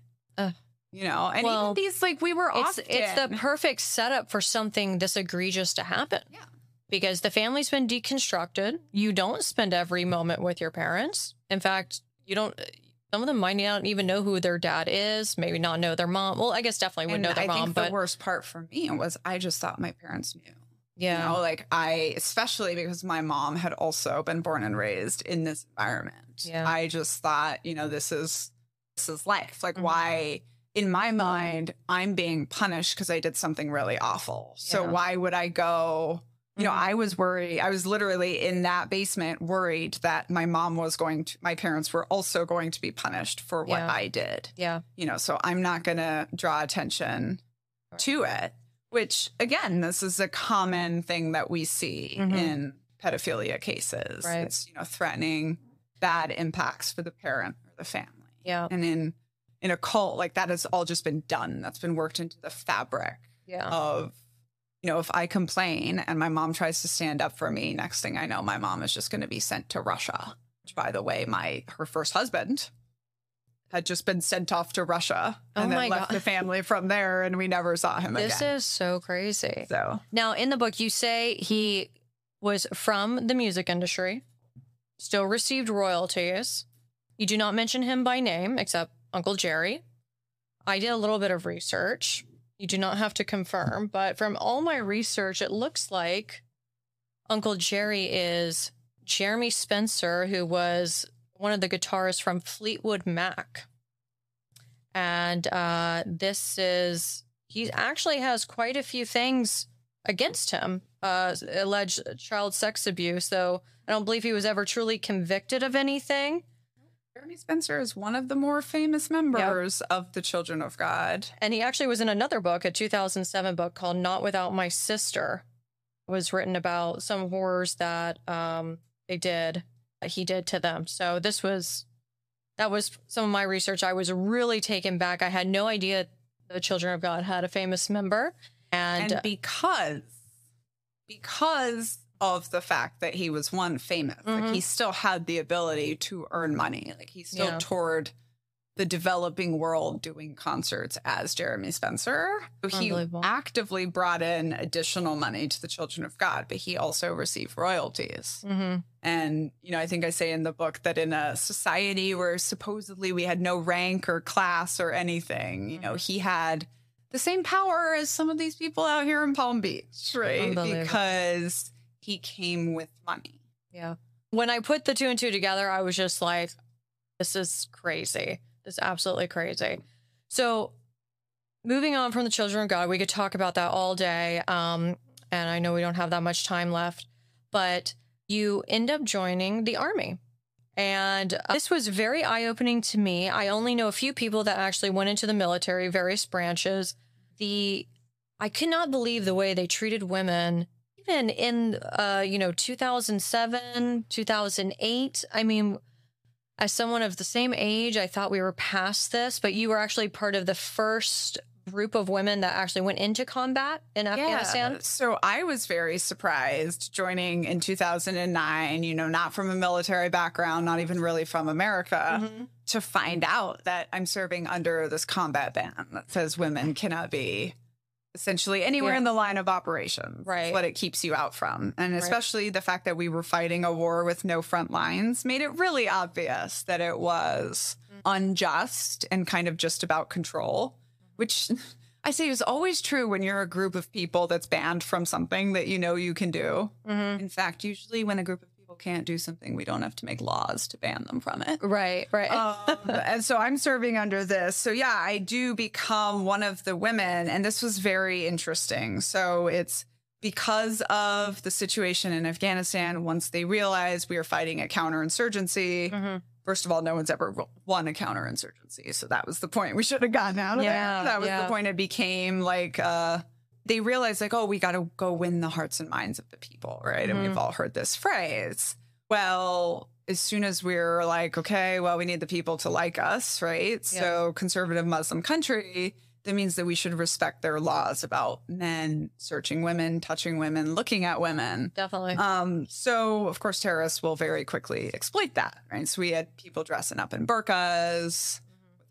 You know, and Well, even these, like, we were It's it's the perfect setup for something this egregious to happen. Yeah. Because the family's been deconstructed. You don't spend every moment with your parents. In fact, you don't some of them might not even know who their dad is, maybe not know their mom. Well, I guess definitely would and know their I mom, think but the worst part for me was I just thought my parents knew. yeah. You know, like I, especially because my mom had also been born and raised in this environment. Yeah. I just thought, you know, this is this is life. Like, Mhm. why? In my mind, I'm being punished because I did something really awful. So why would I go? You know, Mhm. I was worried. I was literally in that basement, worried that my mom was going to, my parents were also going to be punished for what Yeah. I did yeah. you know, so I'm not going to draw attention to it, which again, this is a common thing that we see Mhm. in pedophilia cases. Right. It's, you know, threatening bad impacts for the parent or the family. Yeah. And in in a cult, like that has all just been done. That's been worked into the fabric Yeah. of you know, if I complain and my mom tries to stand up for me, next thing I know, my mom is just going to be sent to Russia. Which, by the way, my her first husband had just been sent off to Russia Oh and then left God. the family from there, and we never saw him This again. This is so crazy. so Now, in the book, you say he was from the music industry, still received royalties. You do not mention him by name except Uncle Jerry. I did a little bit of research. You do not have to confirm, but from all my research, it looks like Uncle Jerry is Jeremy Spencer, who was one of the guitarists from Fleetwood Mac. And uh, this is, he actually has quite a few things against him, uh, alleged child sex abuse, though I don't believe he was ever truly convicted of anything. Jeremy Spencer is one of the more famous members yep. of the Children of God. And he actually was in another book, a 2007 book called Not Without My Sister. It was written about some horrors that um, they did, that he did to them. So this was, that was some of my research. I was really taken back. I had no idea the Children of God had a famous member. And, and because, because of the fact that he was one famous. Mm-hmm. Like he still had the ability to earn money. Like he still yeah. toured the developing world doing concerts as Jeremy Spencer. He actively brought in additional money to the Children of God, but he also received royalties. Mm-hmm. And, you know, I think I say in the book that in a society where supposedly we had no rank or class or anything, you know, mm-hmm. he had the same power as some of these people out here in Palm Beach, right? Because he came with money. Yeah. When I put the two and two together, I was just like, this is crazy. This is absolutely crazy. So, moving on from the children of God, we could talk about that all day. Um, and I know we don't have that much time left, but you end up joining the army. And uh, this was very eye opening to me. I only know a few people that actually went into the military, various branches. The I could not believe the way they treated women even in uh, you know 2007 2008 i mean as someone of the same age i thought we were past this but you were actually part of the first group of women that actually went into combat in afghanistan yeah. so i was very surprised joining in 2009 you know not from a military background not even really from america mm-hmm. to find out that i'm serving under this combat ban that says women cannot be essentially anywhere yeah. in the line of operations. Right. What it keeps you out from. And especially right. the fact that we were fighting a war with no front lines made it really obvious that it was mm-hmm. unjust and kind of just about control, which I say is always true when you're a group of people that's banned from something that you know you can do. Mm-hmm. In fact, usually when a group of can't do something, we don't have to make laws to ban them from it. Right, right. um, and so I'm serving under this. So yeah, I do become one of the women, and this was very interesting. So it's because of the situation in Afghanistan. Once they realized we were fighting a counterinsurgency. Mm-hmm. First of all, no one's ever won a counterinsurgency, so that was the point. We should have gotten out of yeah, That was yeah. the point. It became like. Uh, they realize like, oh, we got to go win the hearts and minds of the people, right? Mm-hmm. And we've mm-hmm. all heard this phrase. Well, as soon as we're like, okay, well, we need the people to like us, right? Yeah. So, conservative Muslim country, that means that we should respect their laws about men searching women, touching women, looking at women. Definitely. Um, so, of course, terrorists will very quickly exploit that, right? So, we had people dressing up in burqas, mm-hmm.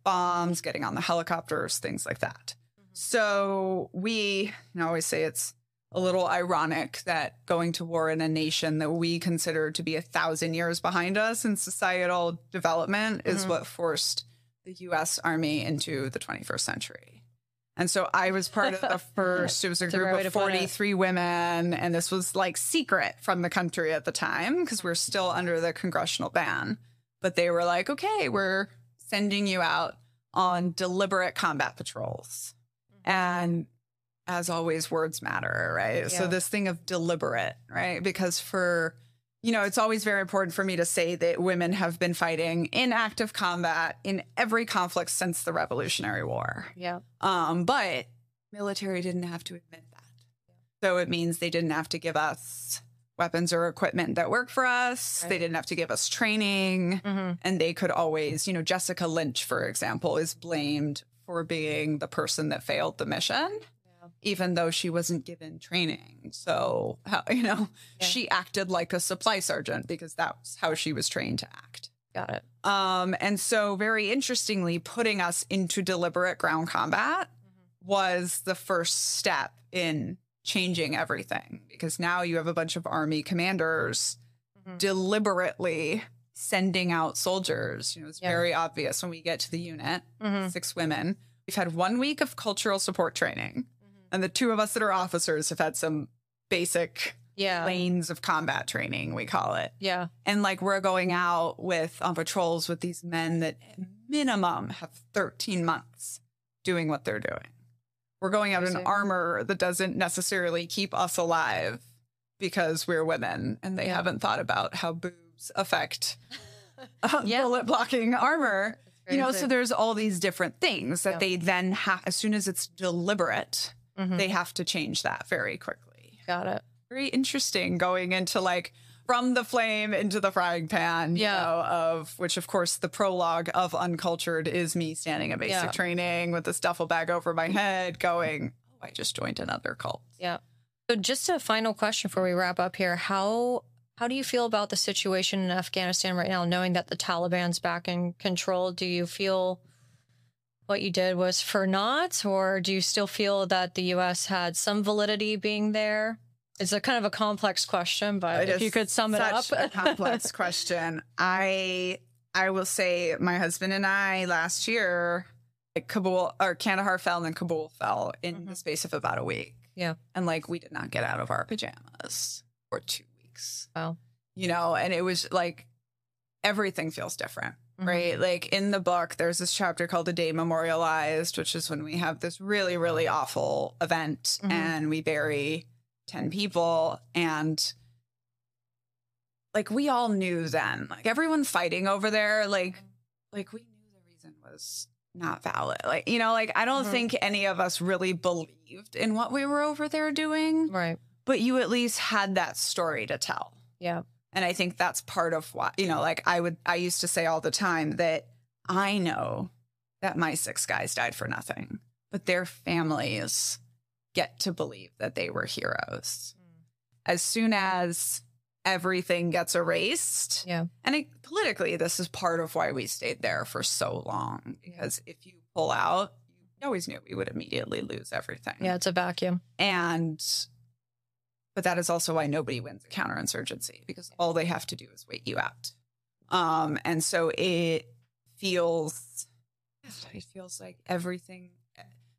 bombs, getting on the helicopters, things like that. So we I always say it's a little ironic that going to war in a nation that we consider to be a thousand years behind us in societal development mm-hmm. is what forced the US Army into the 21st century. And so I was part of the first, it was a group of 43 women, and this was like secret from the country at the time because we're still under the congressional ban. But they were like, okay, we're sending you out on deliberate combat patrols. And as always, words matter, right? Yeah. So this thing of deliberate, right? Because for, you know, it's always very important for me to say that women have been fighting in active combat in every conflict since the Revolutionary War. Yeah. Um, but military didn't have to admit that. So it means they didn't have to give us weapons or equipment that work for us. Right. They didn't have to give us training. Mm-hmm. And they could always, you know, Jessica Lynch, for example, is blamed for being the person that failed the mission, even though she wasn't given training. So, how, you know, yeah. she acted like a supply sergeant because that's how she was trained to act. Got it. Um, and so, very interestingly, putting us into deliberate ground combat mm-hmm. was the first step in changing everything because now you have a bunch of army commanders mm-hmm. deliberately sending out soldiers. You know, it's very obvious when we get to the unit, mm-hmm. six women. we've had one week of cultural support training, and the two of us that are officers have had some basic Yeah. lanes of combat training, we call it. Yeah. And like we're going out with on patrols with these men that minimum have 13 months doing what they're doing. We're going out in armor that doesn't necessarily keep us alive because we're women and they Yeah. haven't thought about how boobs affect uh, Yeah. bullet blocking armor. You know, so there's all these different things that Yeah. they then have, as soon as it's deliberate, Mhm. they have to change that very quickly Got it. very interesting going into like from the flame into the frying pan, you Yeah. know, of which of course the prologue of Uncultured is me standing at basic Yeah. training with this duffel bag over my head going, Oh, I just joined another cult. Yeah. So just a final question before we wrap up here. How how do you feel about the situation in Afghanistan right now, knowing that the Taliban's back in control? Do you feel what you did was for naught, or do you still feel that the US had some validity being there? It's a kind of a complex question, but It if you could sum it up. a complex question. I I will say my husband and I last year like Kabul or Kandahar fell and then Kabul fell in mm-hmm. the space of about a week. Yeah. And like we did not get out of our pajamas for two weeks. Wow. You know, and it was like everything feels different. Mhm. Right. Like in the book, there's this chapter called The Day Memorialized, which is when we have this really, really awful event Mhm. and we bury 10 people. And like we all knew then, like everyone fighting over there, like, like we knew the reason was not valid. Like, you know, like I don't Mhm. think any of us really believed in what we were over there doing, Right. But you at least had that story to tell. Yeah. And I think that's part of why, you know, like I would, I used to say all the time that I know that my six guys died for nothing, but their families get to believe that they were heroes. Mm. As soon as everything gets erased, Yeah. and it, politically, this is part of why we stayed there for so long, because if you pull out, you always knew we would immediately lose everything. Yeah. It's a vacuum. And, but that is also why nobody wins a counterinsurgency because all they have to do is wait you out. Um, and so it feels, it feels like everything,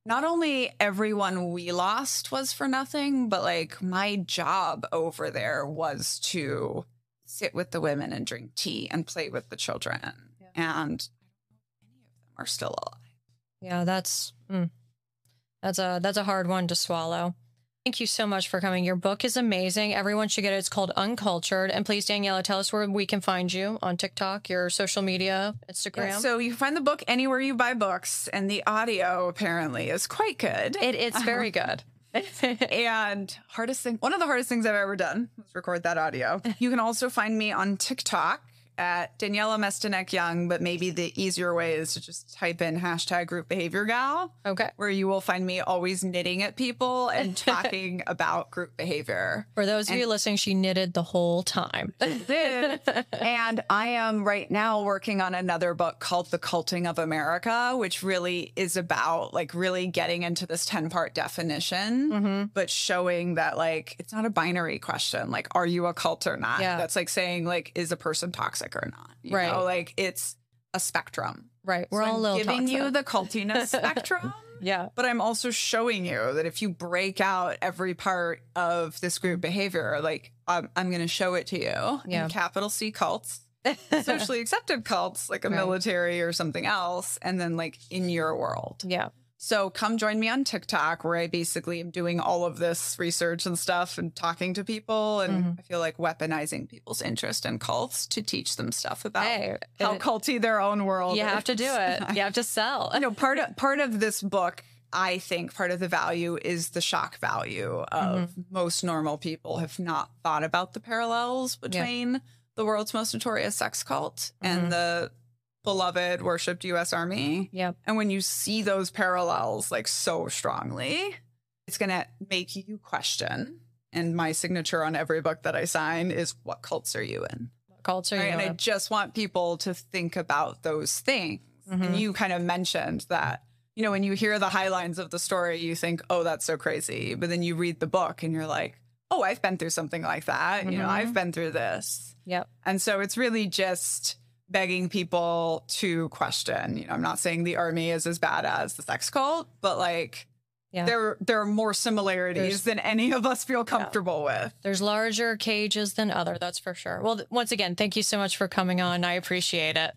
not only everyone we lost was for nothing, but like my job over there was to sit with the women and drink tea and play with the children. Yeah. And many of them are still alive. Yeah, that's mm, that's a that's a hard one to swallow. Thank you so much for coming. Your book is amazing. Everyone should get it. It's called Uncultured. And please, Daniella, tell us where we can find you on TikTok, your social media, Instagram. Yeah, so you can find the book anywhere you buy books, and the audio apparently is quite good. it, it's very good. and hardest thing, one of the hardest things I've ever done was record that audio. You can also find me on TikTok at Daniella Mestanek Young, but maybe the easier way is to just type in hashtag group behavior gal, okay. where you will find me always knitting at people and talking about group behavior. For those of And- you listening, she knitted the whole time. and I am right now working on another book called The Culting of America, which really is about like really getting into this 10 part definition, hmm but showing that like it's not a binary question. Like, are you a cult or not? Yeah. That's like saying, like, is a person toxic or not? You Right. know, like it's a spectrum. Right. We're So all I'm giving you the cultiness spectrum. yeah. But I'm also showing you that if you break out every part of this group behavior, like I'm, I'm going to show it to you Yeah. in capital C cults, socially accepted cults, like a Right. military or something else, and then like in your world. yeah. So come join me on TikTok, where I basically am doing all of this research and stuff and talking to people. And Mhm. I feel like weaponizing people's interest in cults to teach them stuff about Hey, how it- culty their own world you have to do it. You have to sell. you know part of part of this book i think part of the value is the shock value of most normal people have not thought about the parallels between the world's most notorious sex cult Mhm. and the beloved worshipped us army Yep. and when you see those parallels like so strongly it's going to make you question and my signature on every book that i sign is what cults are you in Culture. Right? you And I just want people to think about those things. And Mhm. you kind of mentioned that, you know, when you hear the highlines of the story, you think, oh, that's so crazy. But then you read the book and you're like, oh, I've been through something like that. You know. I've been through this. Yep. And so it's really just begging people to question. You know, I'm not saying the army is as bad as the sex cult, but like yeah. there there are more similarities There's, than any of us feel comfortable yeah. with. There's larger cages than other, that's for sure. Well, once again, thank you so much for coming on. I appreciate it.